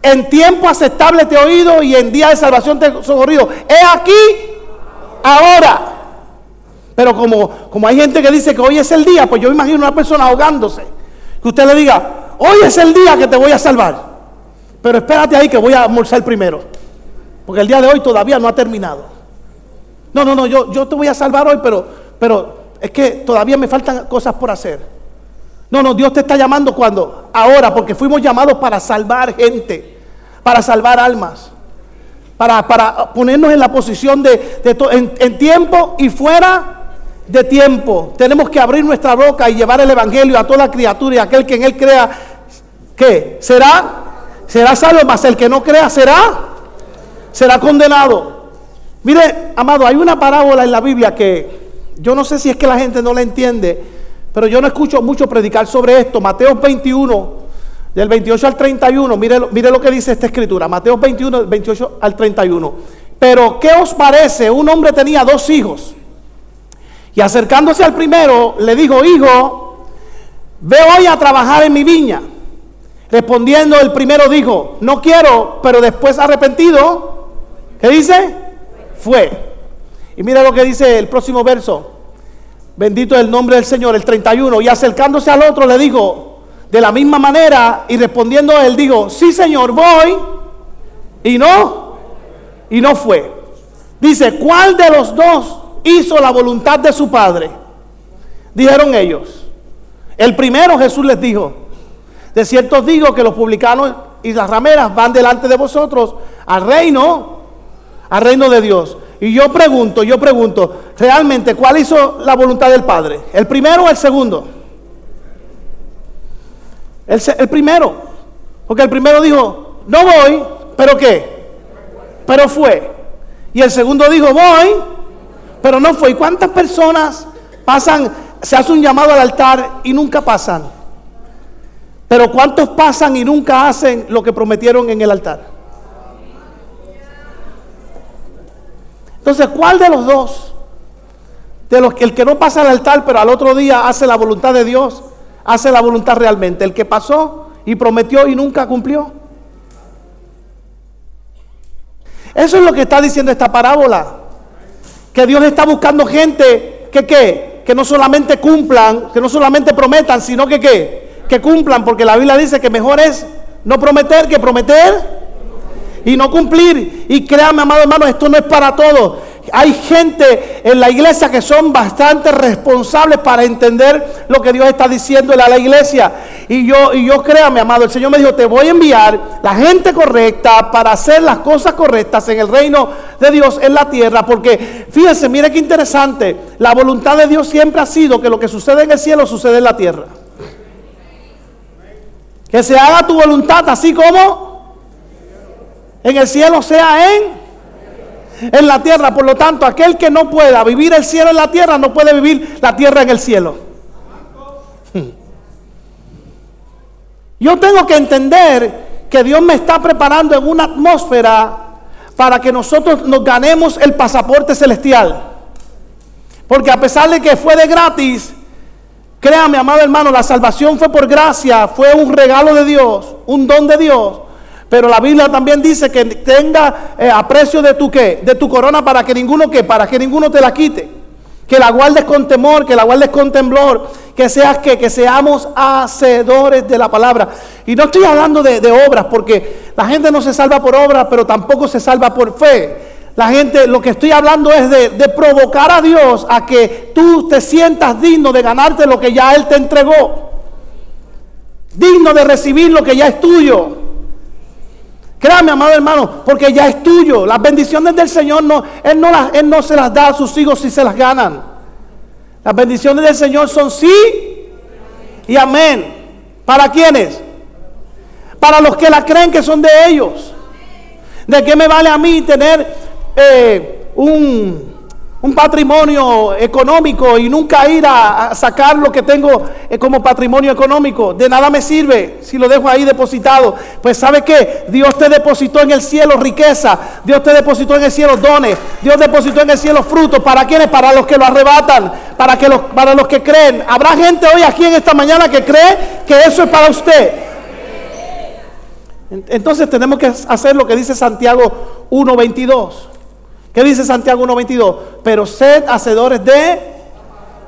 En tiempo aceptable te he oído y en día de salvación te he socorrido. He aquí, ahora. Pero como, como hay gente que dice que hoy es el día, pues yo imagino una persona ahogándose. Que usted le diga, hoy es el día que te voy a salvar. Pero espérate ahí que voy a almorzar primero. Porque el día de hoy todavía no ha terminado. No, no, no, yo, yo te voy a salvar hoy, pero, pero es que todavía me faltan cosas por hacer. No, no, Dios te está llamando cuando, ahora, porque fuimos llamados para salvar gente, para salvar almas, para, para ponernos en la posición de, en, en tiempo y fuera de tiempo. Tenemos que abrir nuestra boca y llevar el Evangelio a toda criatura y aquel que en él crea, ¿qué? ¿Será? Será salvo, mas el que no crea será, será condenado. Mire, amado, hay una parábola en la Biblia que yo no sé si es que la gente no la entiende pero yo no escucho mucho predicar sobre esto. Mateo 21, del 28 al 31. Mire, mire lo que dice esta escritura. Mateo 21, del 28 al 31. Pero, ¿qué os parece? Un hombre tenía dos hijos. Y acercándose al primero, le dijo, hijo, ve hoy a trabajar en mi viña. Respondiendo, el primero dijo, no quiero, pero después arrepentido, ¿qué dice? Fue. Y mira lo que dice el próximo verso. Bendito el nombre del Señor, el 31. Y acercándose al otro le dijo, de la misma manera, y respondiendo él, dijo, sí Señor, voy. Y no, y no fue. Dice, ¿cuál de los dos hizo la voluntad de su Padre? Dijeron ellos. El primero Jesús les dijo, de cierto digo que los publicanos y las rameras van delante de vosotros al reino, al reino de Dios. Y yo pregunto, yo pregunto, realmente, ¿cuál hizo la voluntad del Padre? ¿El primero o el segundo? El, el primero. Porque el primero dijo, no voy, pero ¿qué? Pero fue. Y el segundo dijo, voy, pero no fue. ¿Y cuántas personas pasan, se hace un llamado al altar y nunca pasan? Pero ¿cuántos pasan y nunca hacen lo que prometieron en el altar? Entonces, ¿cuál de los dos? De los el que no pasa al altar, pero al otro día hace la voluntad de Dios, hace la voluntad realmente. El que pasó y prometió y nunca cumplió. Eso es lo que está diciendo esta parábola. Que Dios está buscando gente que qué, que no solamente cumplan, que no solamente prometan, sino que qué, que cumplan, porque la Biblia dice que mejor es no prometer que prometer y no cumplir. Y créame, amado hermano, esto no es para todos. Hay gente en la iglesia que son bastante responsables para entender lo que Dios está diciendo a la iglesia. Y yo, y yo créame, amado, el Señor me dijo, te voy a enviar la gente correcta para hacer las cosas correctas en el reino de Dios en la tierra. Porque fíjense, mire qué interesante. La voluntad de Dios siempre ha sido que lo que sucede en el cielo sucede en la tierra. Que se haga tu voluntad así como en el cielo sea en en la tierra. Por lo tanto, aquel que no pueda vivir el cielo en la tierra no puede vivir la tierra en el cielo. Yo tengo que entender que Dios me está preparando en una atmósfera para que nosotros nos ganemos el pasaporte celestial. Porque a pesar de que fue de gratis, Créame, amado hermano, la salvación fue por gracia, fue un regalo de Dios, un don de Dios. Pero la Biblia también dice que tenga eh, aprecio de tu qué, de tu corona para que ninguno qué, para que ninguno te la quite. Que la guardes con temor, que la guardes con temblor, que seas que, que seamos hacedores de la palabra. Y no estoy hablando de obras, porque la gente no se salva por obras, pero tampoco se salva por fe. La gente, lo que estoy hablando es de, provocar a Dios a que tú te sientas digno de ganarte lo que ya Él te entregó. Digno de recibir lo que ya es tuyo. Créame, amado hermano, porque ya es tuyo. Las bendiciones del Señor no, Él no, las, Él no se las da a sus hijos si se las ganan. Las bendiciones del Señor son sí y amén. ¿Para quiénes? Para los que la creen que son de ellos. ¿De qué me vale a mí tener eh, un, patrimonio económico y nunca ir a, sacar lo que tengo eh, como patrimonio económico. De nada me sirve si lo dejo ahí depositado. Pues sabe que Dios te depositó en el cielo riqueza, Dios te depositó en el cielo dones, Dios depositó en el cielo frutos. ¿Para quiénes? Para los que lo arrebatan, para, que los, para los que creen. Habrá gente hoy aquí en esta mañana que cree que eso es para usted. Entonces tenemos que hacer lo que dice Santiago 1.22. ¿Qué dice Santiago 1.22? Pero sed hacedores de,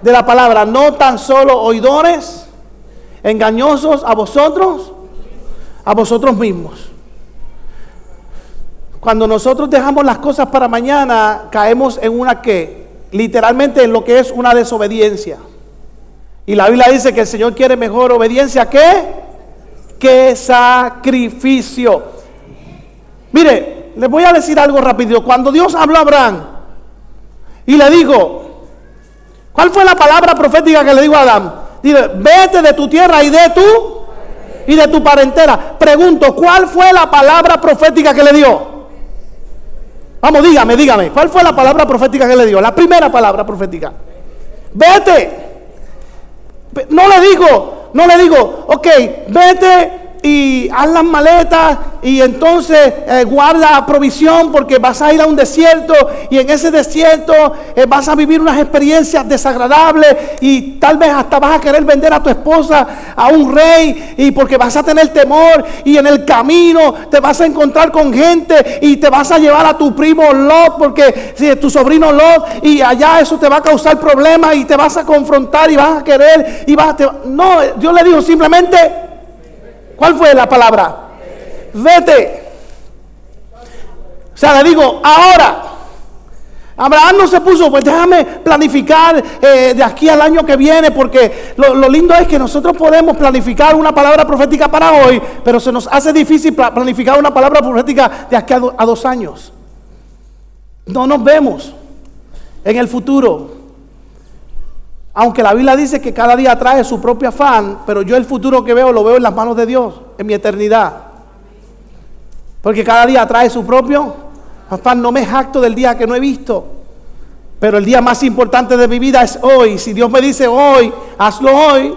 de la palabra, no tan solo oidores, engañosos a vosotros, a vosotros mismos. Cuando nosotros dejamos las cosas para mañana, caemos en una que, literalmente en lo que es una desobediencia. Y la Biblia dice que el Señor quiere mejor obediencia que, que sacrificio. Mire, les voy a decir algo rápido. Cuando Dios habló a Abraham y le dijo, ¿cuál fue la palabra profética que le dijo a Adán? Dice, vete de tu tierra y de tu y de tu parentela. Pregunto, ¿cuál fue la palabra profética que le dio? Vamos, dígame, dígame, ¿cuál fue la palabra profética que le dio? La primera palabra profética. Vete. No le digo, no le digo, ok, vete y haz las maletas y entonces eh, guarda provisión porque vas a ir a un desierto y en ese desierto eh, vas a vivir unas experiencias desagradables y tal vez hasta vas a querer vender a tu esposa a un rey y porque vas a tener temor y en el camino te vas a encontrar con gente y te vas a llevar a tu primo Lot porque si tu sobrino Lot y allá eso te va a causar problemas y te vas a confrontar y vas a querer y vas a... no, Dios le dijo simplemente ¿Cuál fue la palabra? Vete. O sea, le digo, ahora, Abraham no se puso, pues déjame planificar eh, de aquí al año que viene, porque lo, lindo es que nosotros podemos planificar una palabra profética para hoy, pero se nos hace difícil planificar una palabra profética de aquí a dos años. No nos vemos en el futuro. Aunque la Biblia dice que cada día trae su propio afán, pero yo el futuro que veo lo veo en las manos de Dios, en mi eternidad. Porque cada día trae su propio afán. No me jacto del día que no he visto. Pero el día más importante de mi vida es hoy. Si Dios me dice hoy, hazlo hoy,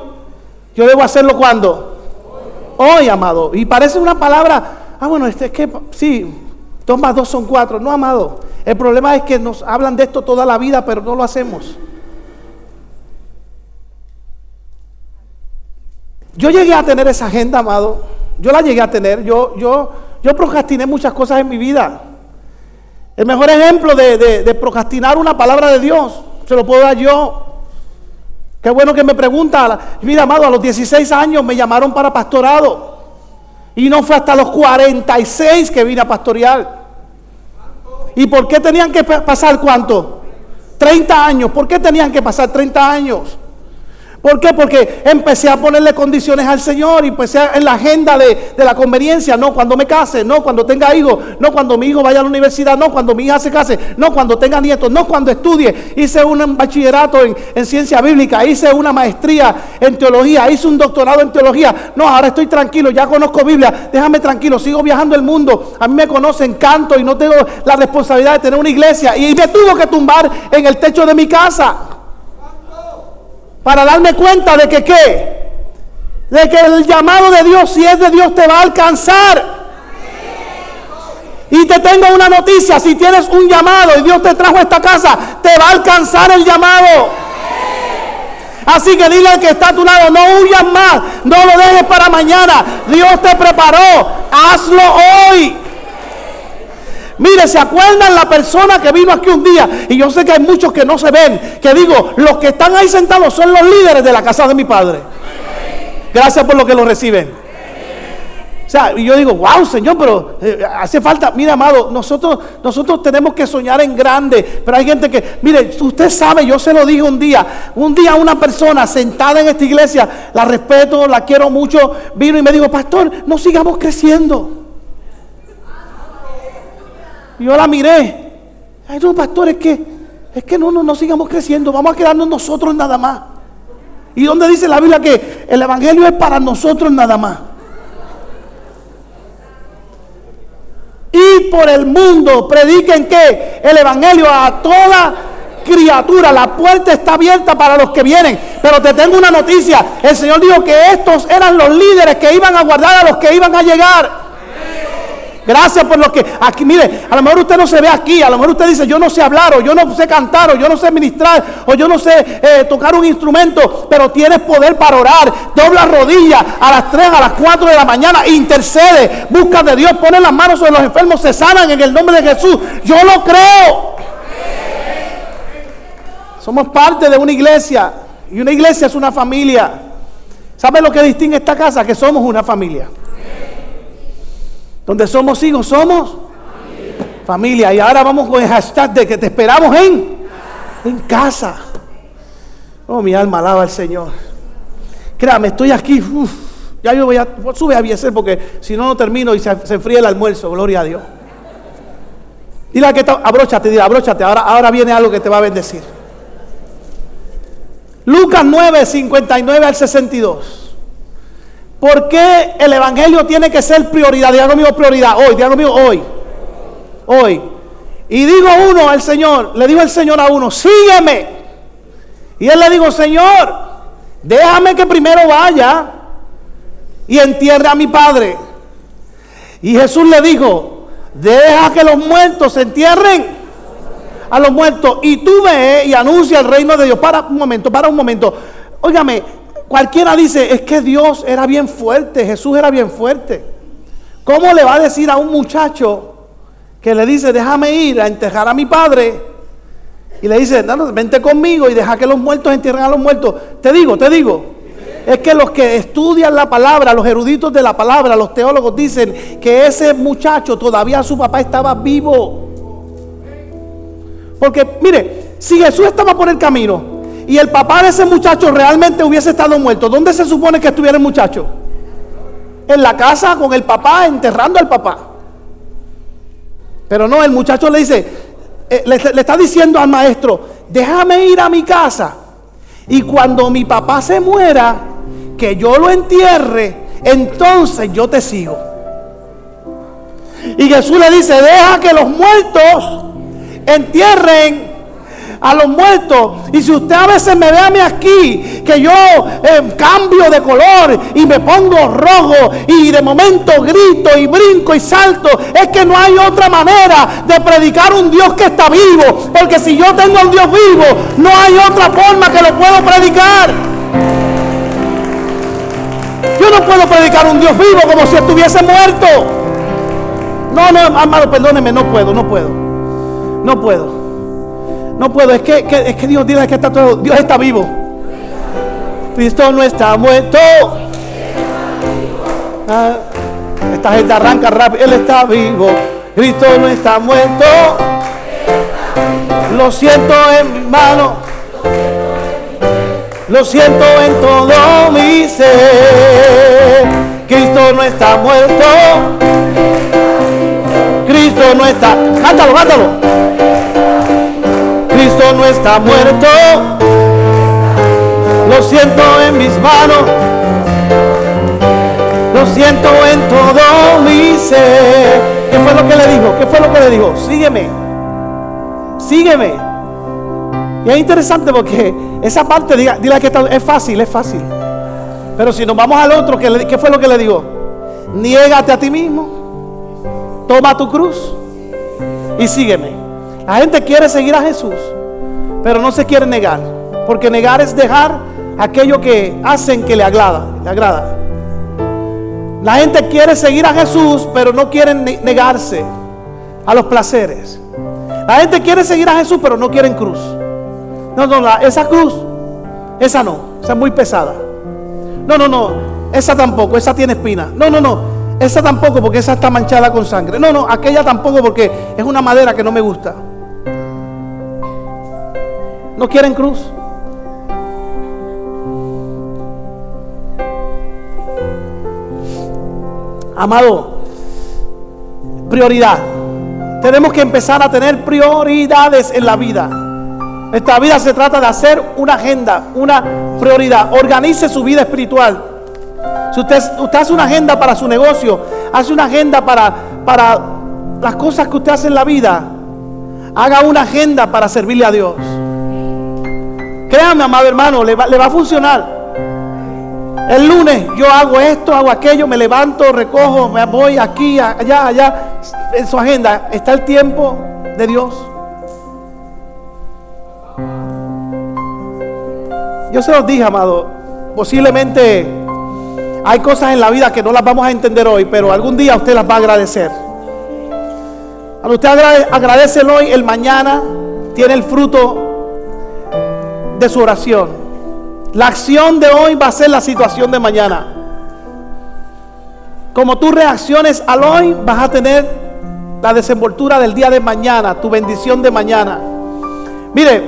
yo debo hacerlo cuando. Hoy, amado. Y parece una palabra, ah, bueno, este es que, sí, dos más dos son cuatro. No, amado. El problema es que nos hablan de esto toda la vida, pero no lo hacemos. Yo llegué a tener esa agenda, amado. Yo la llegué a tener. Yo, yo, yo procrastiné muchas cosas en mi vida. El mejor ejemplo de, procrastinar una palabra de Dios se lo puedo dar yo. Qué bueno que me pregunta. Mira, amado, a los 16 años me llamaron para pastorado. Y no fue hasta los 46 que vine a pastorear. ¿Y por qué tenían que pasar cuánto? 30 años. ¿Por qué tenían que pasar 30 años? ¿Por qué? Porque empecé a ponerle condiciones al Señor y empecé en la agenda de, de, la conveniencia. No cuando me case, no cuando tenga hijos, no cuando mi hijo vaya a la universidad, no cuando mi hija se case, no cuando tenga nietos, no cuando estudie. Hice un bachillerato en, en ciencia bíblica, hice una maestría en teología, hice un doctorado en teología. No, ahora estoy tranquilo, ya conozco Biblia, déjame tranquilo, sigo viajando el mundo. A mí me conocen, canto y no tengo la responsabilidad de tener una iglesia. Y me tuvo que tumbar en el techo de mi casa para darme cuenta de que qué, de que el llamado de Dios, si es de Dios, te va a alcanzar. Y te tengo una noticia, si tienes un llamado y Dios te trajo a esta casa, te va a alcanzar el llamado. Así que dile al que está a tu lado, no huyas más, no lo dejes para mañana. Dios te preparó, hazlo hoy. Mire, ¿se acuerdan la persona que vino aquí un día? Y yo sé que hay muchos que no se ven. Que digo, los que están ahí sentados son los líderes de la casa de mi padre. Gracias por lo que lo reciben. O sea, y yo digo, wow, Señor, pero eh, hace falta, mira, amado, nosotros, nosotros tenemos que soñar en grande. Pero hay gente que, mire, usted sabe, yo se lo dije un día, un día una persona sentada en esta iglesia, la respeto, la quiero mucho, vino y me dijo, pastor, no sigamos creciendo. Y yo la miré. Ay, no, pastor, es que, es que no, no, no sigamos creciendo. Vamos a quedarnos nosotros nada más. ¿Y dónde dice la Biblia que el Evangelio es para nosotros nada más? Y por el mundo prediquen que el Evangelio a toda criatura. La puerta está abierta para los que vienen. Pero te tengo una noticia. El Señor dijo que estos eran los líderes que iban a guardar a los que iban a llegar. Gracias por lo que aquí, mire, a lo mejor usted no se ve aquí, a lo mejor usted dice, yo no sé hablar, o yo no sé cantar, o yo no sé ministrar, o yo no sé eh, tocar un instrumento, pero tienes poder para orar. Dobla rodillas a las 3, a las 4 de la mañana, intercede, busca de Dios, pone las manos sobre los enfermos, se sanan en el nombre de Jesús. Yo lo creo. Somos parte de una iglesia, y una iglesia es una familia. ¿Sabe lo que distingue esta casa? Que somos una familia. Donde somos hijos, somos familia. Y ahora vamos con el hashtag de que te esperamos en, en casa. Oh, mi alma alaba al Señor. Créame, estoy aquí. Ya yo voy a. Sube a Bieser porque si no, no termino y se, se enfría el almuerzo. Gloria a Dios. Dile a que está, abróchate, dile, abróchate. Ahora, ahora viene algo que te va a bendecir. Lucas 9, 59 al 62. ¿Por qué el Evangelio tiene que ser prioridad? Diga conmigo prioridad. Hoy, diga conmigo hoy. Hoy. Y digo uno al Señor, le digo el Señor a uno, sígueme. Y él le dijo, Señor, déjame que primero vaya y entierre a mi padre. Y Jesús le dijo, deja que los muertos se entierren a los muertos. Y tú ve y anuncia el reino de Dios. Para un momento, para un momento. Óigame, Cualquiera dice, es que Dios era bien fuerte, Jesús era bien fuerte. ¿Cómo le va a decir a un muchacho que le dice, déjame ir a enterrar a mi padre? Y le dice, no, vente conmigo y deja que los muertos entierren a los muertos. Te digo, te digo, es que los que estudian la palabra, los eruditos de la palabra, los teólogos dicen que ese muchacho todavía su papá estaba vivo. Porque mire, si Jesús estaba por el camino y el papá de ese muchacho realmente hubiese estado muerto, ¿dónde se supone que estuviera el muchacho? En la casa con el papá, enterrando al papá. Pero no, el muchacho le dice, eh, le, le está diciendo al maestro, déjame ir a mi casa. Y cuando mi papá se muera, que yo lo entierre, entonces yo te sigo. Y Jesús le dice, deja que los muertos entierren a los muertos. Y si usted a veces me ve a mí aquí, que yo eh, cambio de color y me pongo rojo y de momento grito y brinco y salto, es que no hay otra manera de predicar un Dios que está vivo. Porque si yo tengo un Dios vivo, no hay otra forma que lo puedo predicar. Yo no puedo predicar un Dios vivo como si estuviese muerto. No, no, amado, perdóneme, no puedo, no puedo. No puedo. No puedo, es que, es que Dios dice que está todo, Dios está vivo. Cristo no está muerto. Ah, esta gente arranca rápido, Él está vivo. Cristo no está muerto. Lo siento en mi mano. Lo siento en todo mi ser. Cristo no está muerto. Cristo no está. Cántalo, cántalo. No está muerto. Lo siento en mis manos. Lo siento en todo mi ser. ¿Qué fue lo que le dijo? ¿Qué fue lo que le dijo? Sígueme. Sígueme. Y es interesante porque esa parte, diga, dile que es fácil, es fácil. Pero si nos vamos al otro, ¿qué, ¿qué fue lo que le dijo? Niégate a ti mismo. Toma tu cruz y sígueme. La gente quiere seguir a Jesús, pero no se quiere negar. Porque negar es dejar aquello que hacen que le agrada. Le agrada. La gente quiere seguir a Jesús, pero no quieren negarse a los placeres. La gente quiere seguir a Jesús, pero no quieren cruz. No, no, esa cruz, esa no, esa es muy pesada. No, no, no, esa tampoco, esa tiene espina. No, no, no, esa tampoco porque esa está manchada con sangre. No, no, aquella tampoco porque es una madera que no me gusta. No quieren cruz. Amado, prioridad. Tenemos que empezar a tener prioridades en la vida. Esta vida se trata de hacer una agenda, una prioridad. Organice su vida espiritual. Si usted, usted hace una agenda para su negocio, hace una agenda para, para las cosas que usted hace en la vida, haga una agenda para servirle a Dios. Créame, amado hermano, le va, a funcionar. El lunes yo hago esto, hago aquello, me levanto, recojo, me voy aquí, allá, allá. En su agenda está el tiempo de Dios. Yo se los dije, amado, posiblemente hay cosas en la vida que no las vamos a entender hoy, pero algún día usted las va a agradecer. Cuando usted agradece hoy, el mañana tiene el fruto de su oración. La acción de hoy va a ser la situación de mañana. Como tú reacciones al hoy, vas a tener la desenvoltura del día de mañana, tu bendición de mañana. Mire,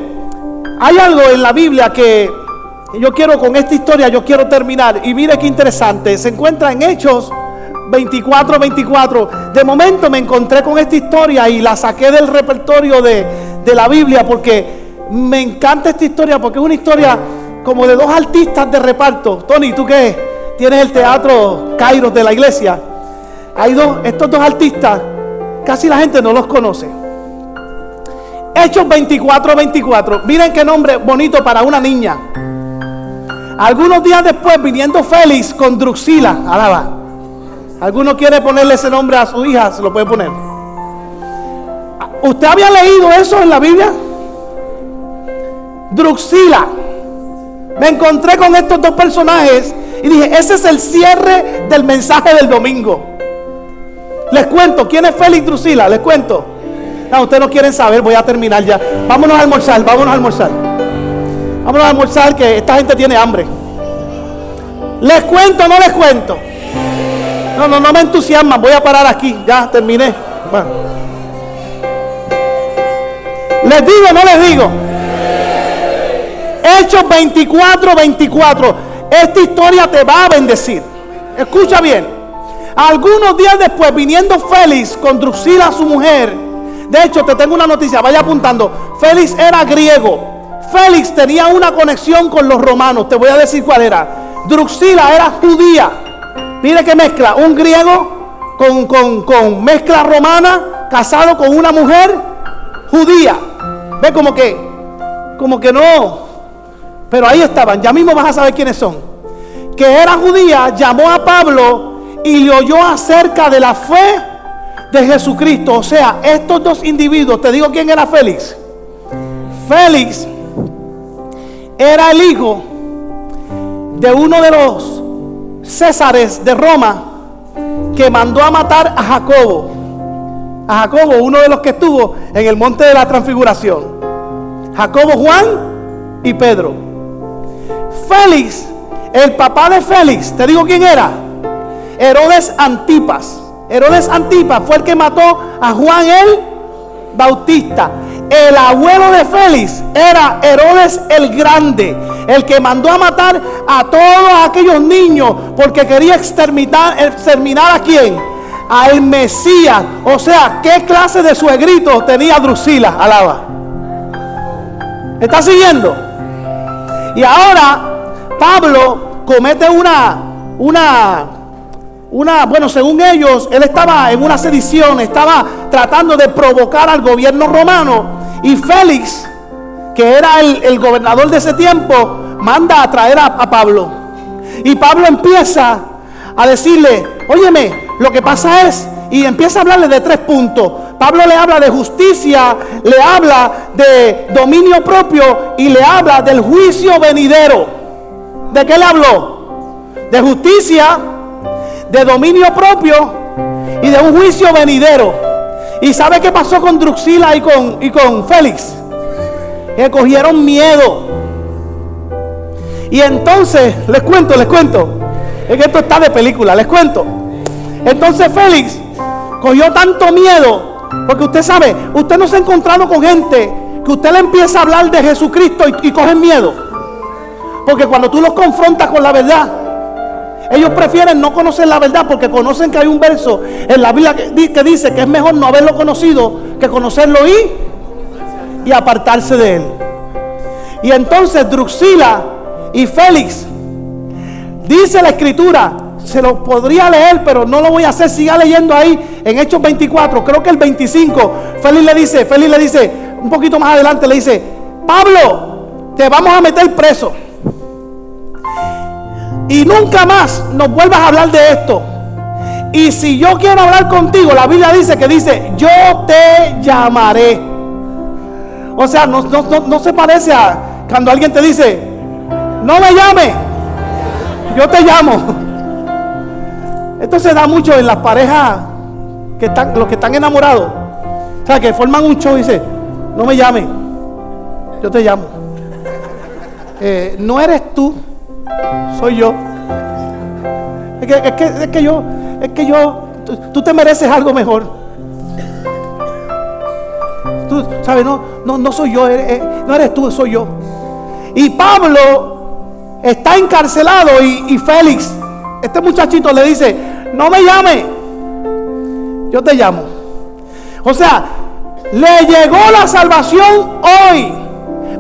hay algo en la Biblia que yo quiero con esta historia, yo quiero terminar. Y mire qué interesante, se encuentra en Hechos 24, 24. De momento me encontré con esta historia y la saqué del repertorio de, de la Biblia porque me encanta esta historia porque es una historia como de dos artistas de reparto. Tony, ¿tú qué? Tienes el teatro Cairo de la iglesia. Hay dos, estos dos artistas, casi la gente no los conoce. Hechos 24, 24. Miren qué nombre bonito para una niña. Algunos días después, viniendo Félix con Druxila, alaba. ¿Alguno quiere ponerle ese nombre a su hija? Se lo puede poner. ¿Usted había leído eso en la Biblia? Druxila. Me encontré con estos dos personajes y dije, ese es el cierre del mensaje del domingo. Les cuento, ¿quién es Félix Drusila? Les cuento. No, ustedes no quieren saber, voy a terminar ya. Vámonos a almorzar, vámonos a almorzar. Vámonos a almorzar que esta gente tiene hambre. ¿Les cuento no les cuento? No, no, no me entusiasma, voy a parar aquí, ya terminé. ¿Les digo no les digo? Hechos 24, 24. Esta historia te va a bendecir. Escucha bien. Algunos días después, viniendo Félix con Drusila, su mujer. De hecho, te tengo una noticia, vaya apuntando. Félix era griego. Félix tenía una conexión con los romanos. Te voy a decir cuál era. Drusila era judía. Mire qué mezcla. Un griego con, con, con mezcla romana, casado con una mujer judía. Ve como que, como que no. Pero ahí estaban, ya mismo vas a saber quiénes son. Que era judía, llamó a Pablo y le oyó acerca de la fe de Jesucristo. O sea, estos dos individuos, te digo quién era Félix. Félix era el hijo de uno de los Césares de Roma que mandó a matar a Jacobo. A Jacobo, uno de los que estuvo en el monte de la transfiguración. Jacobo, Juan y Pedro. Félix, el papá de Félix, te digo quién era. Herodes Antipas. Herodes Antipas fue el que mató a Juan el Bautista. El abuelo de Félix era Herodes el Grande, el que mandó a matar a todos aquellos niños porque quería exterminar, exterminar a quién? A el Mesías. O sea, ¿qué clase de suegrito tenía Drusila? Alaba. ¿Está siguiendo? Y ahora Pablo comete una, una, una, bueno, según ellos, él estaba en una sedición, estaba tratando de provocar al gobierno romano. Y Félix, que era el, gobernador de ese tiempo, manda a traer a, a Pablo. Y Pablo empieza a decirle, óyeme, lo que pasa es, y empieza a hablarle de tres puntos. Pablo le habla de justicia, le habla de dominio propio y le habla del juicio venidero. ¿De qué le habló? De justicia, de dominio propio y de un juicio venidero. ¿Y sabe qué pasó con Druxila y con, y con Félix? Que cogieron miedo. Y entonces, les cuento, les cuento. Es que esto está de película, les cuento. Entonces Félix cogió tanto miedo porque usted sabe, usted no se ha encontrado con gente que usted le empieza a hablar de Jesucristo y, cogen miedo. Porque cuando tú los confrontas con la verdad, ellos prefieren no conocer la verdad porque conocen que hay un verso en la Biblia que, dice que es mejor no haberlo conocido que conocerlo y, y apartarse de él. Y entonces Druxila y Félix, dice la escritura, se lo podría leer, pero no lo voy a hacer. Siga leyendo ahí en Hechos 24, creo que el 25. Félix le dice, Félix le dice, un poquito más adelante le dice, Pablo, te vamos a meter preso. Y nunca más nos vuelvas a hablar de esto. Y si yo quiero hablar contigo, la Biblia dice que dice, yo te llamaré. O sea, no, se parece a cuando alguien te dice, no me llame, yo te llamo. Esto se da mucho en las parejas que están, los que están enamorados. O sea, que forman un show y dice, no me llames, yo te llamo. Eh, no eres tú, soy yo. Es que, yo, es que yo, tú, te mereces algo mejor. Tú, ¿sabes? No, no, no soy yo, no eres tú, soy yo. Y Pablo está encarcelado y Félix este muchachito le dice, no me llame, yo te llamo. O sea, le llegó la salvación hoy.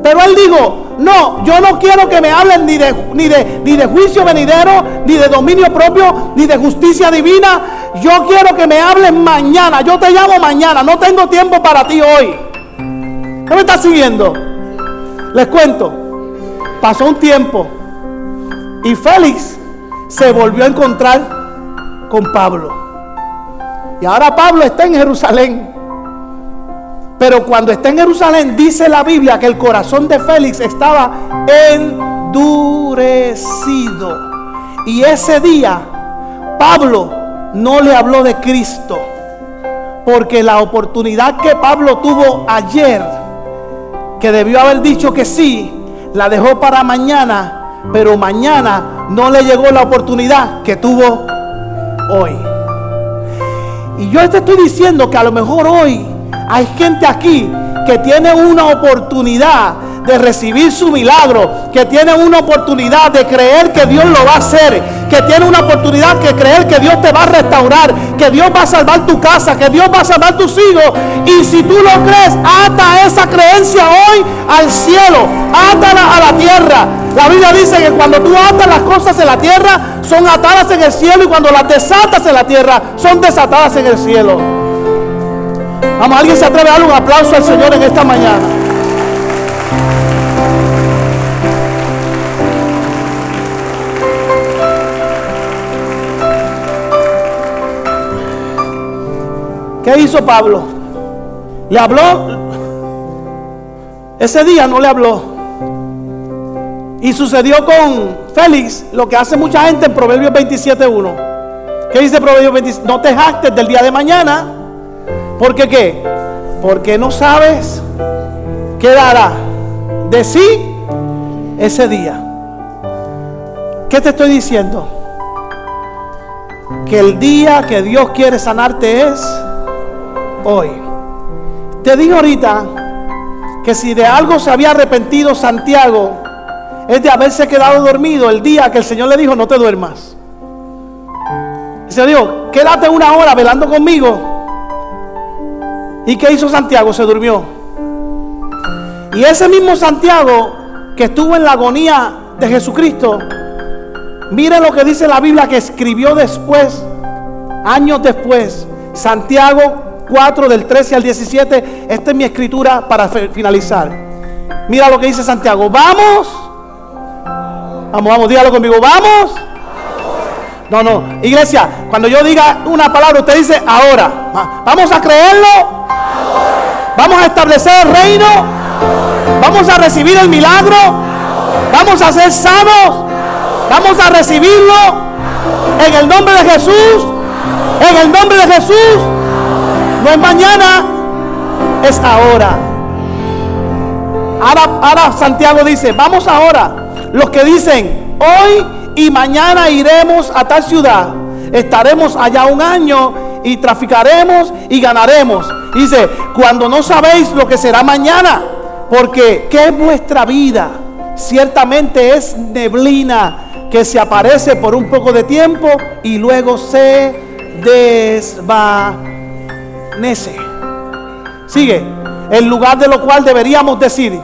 Pero él dijo, no, yo no quiero que me hablen ni de, ni de, ni de juicio venidero, ni de dominio propio, ni de justicia divina. Yo quiero que me hablen mañana. Yo te llamo mañana. No tengo tiempo para ti hoy. ¿Qué me estás siguiendo? Les cuento. Pasó un tiempo. Y Félix se volvió a encontrar con Pablo. Y ahora Pablo está en Jerusalén. Pero cuando está en Jerusalén, dice la Biblia que el corazón de Félix estaba endurecido. Y ese día, Pablo no le habló de Cristo. Porque la oportunidad que Pablo tuvo ayer, que debió haber dicho que sí, la dejó para mañana. Pero mañana no le llegó la oportunidad que tuvo hoy. Y yo te estoy diciendo que a lo mejor hoy hay gente aquí que tiene una oportunidad de recibir su milagro, que tiene una oportunidad de creer que Dios lo va a hacer, que tiene una oportunidad de creer que Dios te va a restaurar, que Dios va a salvar tu casa, que Dios va a salvar tus hijos. Y si tú lo crees, ata esa creencia hoy al cielo, átala a la tierra. La Biblia dice que cuando tú atas las cosas en la tierra, son atadas en el cielo y cuando las desatas en la tierra, son desatadas en el cielo. Vamos, alguien se atreve a darle un aplauso al Señor en esta mañana. ¿Qué hizo Pablo? ¿Le habló? Ese día no le habló. Y sucedió con Félix lo que hace mucha gente en Proverbios 27.1. ¿Qué dice Proverbios 27? No te jactes del día de mañana. ¿Por qué qué? Porque no sabes qué dará de sí ese día. ¿Qué te estoy diciendo? Que el día que Dios quiere sanarte es hoy. Te digo ahorita que si de algo se había arrepentido Santiago, es de haberse quedado dormido el día que el Señor le dijo, no te duermas. El Señor dijo, quédate una hora velando conmigo. ¿Y qué hizo Santiago? Se durmió. Y ese mismo Santiago que estuvo en la agonía de Jesucristo, mire lo que dice la Biblia que escribió después, años después, Santiago 4 del 13 al 17. Esta es mi escritura para finalizar. Mira lo que dice Santiago. Vamos. Vamos, vamos, dígalo conmigo. Vamos. No, no. Iglesia, cuando yo diga una palabra, usted dice ahora. Vamos a creerlo. Vamos a establecer el reino. Vamos a recibir el milagro. Vamos a ser sanos. Vamos a recibirlo. En el nombre de Jesús. En el nombre de Jesús. No es mañana, es ahora. Ahora, ahora Santiago dice, vamos ahora. Los que dicen, hoy y mañana iremos a tal ciudad. Estaremos allá un año y traficaremos y ganaremos. Dice, cuando no sabéis lo que será mañana, porque ¿qué es vuestra vida? Ciertamente es neblina que se aparece por un poco de tiempo y luego se desvanece. Sigue. En lugar de lo cual deberíamos decir,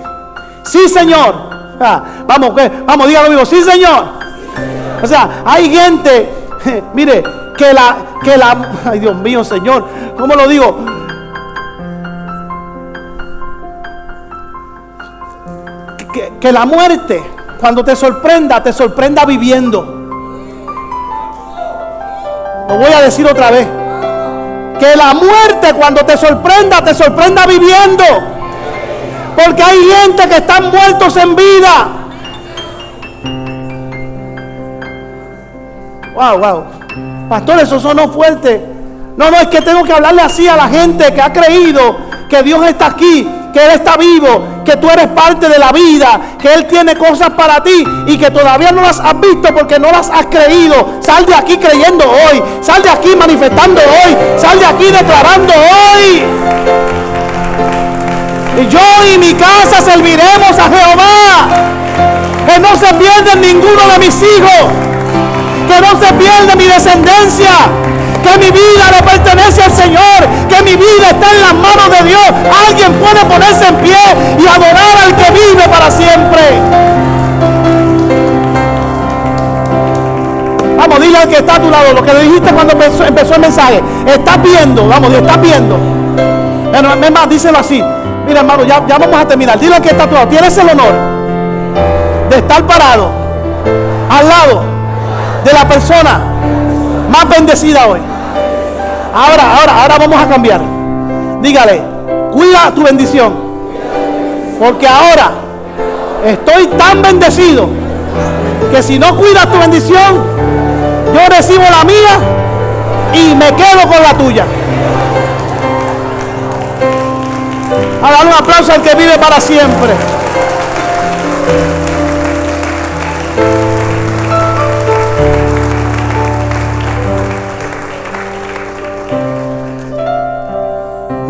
sí Señor. Ah, vamos, vamos, dígalo vivo, sí Señor. O sea, hay gente, mire, que la, que la, ay Dios mío Señor, ¿cómo lo digo? Que, la muerte, cuando te sorprenda, te sorprenda viviendo. Lo voy a decir otra vez. Que la muerte cuando te sorprenda, te sorprenda viviendo. Porque hay gente que están muertos en vida. Wow, wow. Pastor, eso sonó fuerte. No, no, es que tengo que hablarle así a la gente que ha creído que Dios está aquí, que Él está vivo, que tú eres parte de la vida, que Él tiene cosas para ti y que todavía no las has visto porque no las has creído. Sal de aquí creyendo hoy, sal de aquí manifestando hoy, sal de aquí declarando hoy. Y yo y mi casa serviremos a Jehová. Que no se pierda ninguno de mis hijos. Que no se pierda mi descendencia que mi vida le pertenece al Señor, que mi vida está en las manos de Dios. Alguien puede ponerse en pie y adorar al que vive para siempre. Vamos, dile al que está a tu lado lo que le dijiste cuando empezó, el mensaje. Estás viendo, vamos, estás viendo. Es más, díselo así. Mira, hermano, ya, ya vamos a terminar. Dile al que está a tu lado. Tienes el honor de estar parado al lado de la persona más bendecida hoy. Ahora, ahora, ahora vamos a cambiar. Dígale, cuida tu bendición. Porque ahora estoy tan bendecido que si no cuidas tu bendición, yo recibo la mía y me quedo con la tuya. A dar un aplauso al que vive para siempre.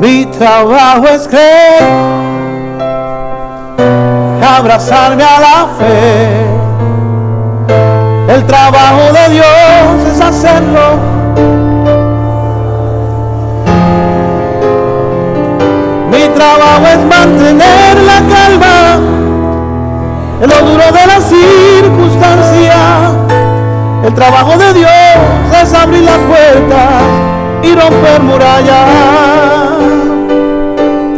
Mi trabajo es creer, abrazarme a la fe. El trabajo de Dios es hacerlo. Mi trabajo es mantener la calma en lo duro de la circunstancia. El trabajo de Dios es abrir las puertas y romper murallas.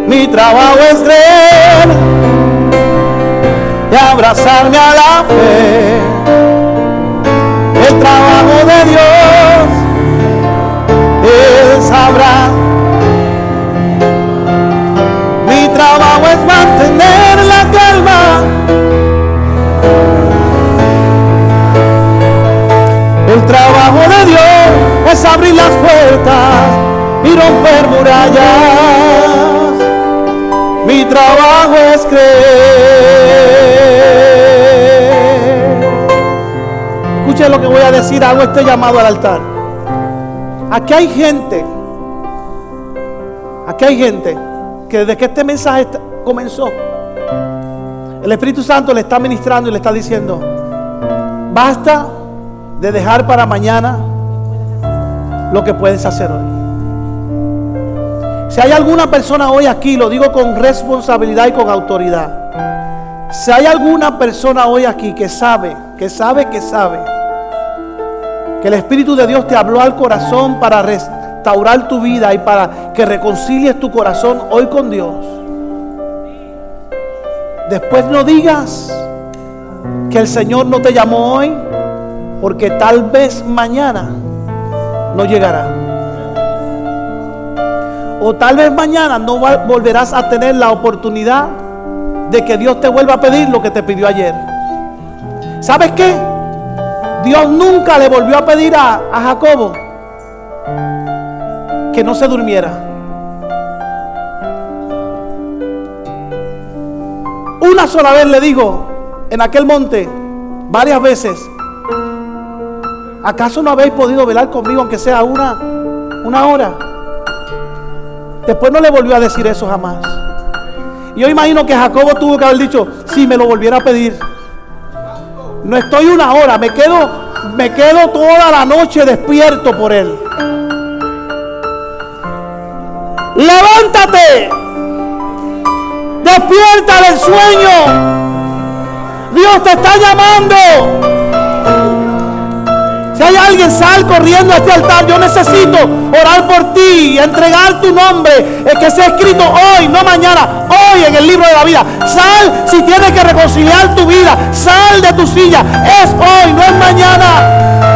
Mi trabajo es creer y abrazarme a la fe. El trabajo de Dios es abrazar. Mi trabajo es mantener es abrir las puertas y romper murallas. Mi trabajo es creer. Escuchen lo que voy a decir, hago este llamado al altar. Aquí hay gente, aquí hay gente que desde que este mensaje comenzó, el Espíritu Santo le está ministrando y le está diciendo, basta de dejar para mañana lo que puedes hacer hoy. Si hay alguna persona hoy aquí, lo digo con responsabilidad y con autoridad. Si hay alguna persona hoy aquí que sabe, que sabe, que sabe, que el Espíritu de Dios te habló al corazón para restaurar tu vida y para que reconcilies tu corazón hoy con Dios. Después no digas que el Señor no te llamó hoy, porque tal vez mañana no llegará. O tal vez mañana no volverás a tener la oportunidad de que Dios te vuelva a pedir lo que te pidió ayer. ¿Sabes qué? Dios nunca le volvió a pedir a, a Jacobo que no se durmiera. Una sola vez le digo en aquel monte, varias veces, ¿acaso no habéis podido velar conmigo aunque sea una, una hora? Después no le volvió a decir eso jamás. Yo imagino que Jacobo tuvo que haber dicho, si me lo volviera a pedir. No estoy una hora, me quedo, me quedo toda la noche despierto por él. Levántate. Despierta del sueño. Dios te está llamando. Si hay alguien, sal corriendo a este altar. Yo necesito orar por ti entregar tu nombre. El que sea escrito hoy, no mañana, hoy en el libro de la vida. Sal si tienes que reconciliar tu vida. Sal de tu silla. Es hoy, no es mañana.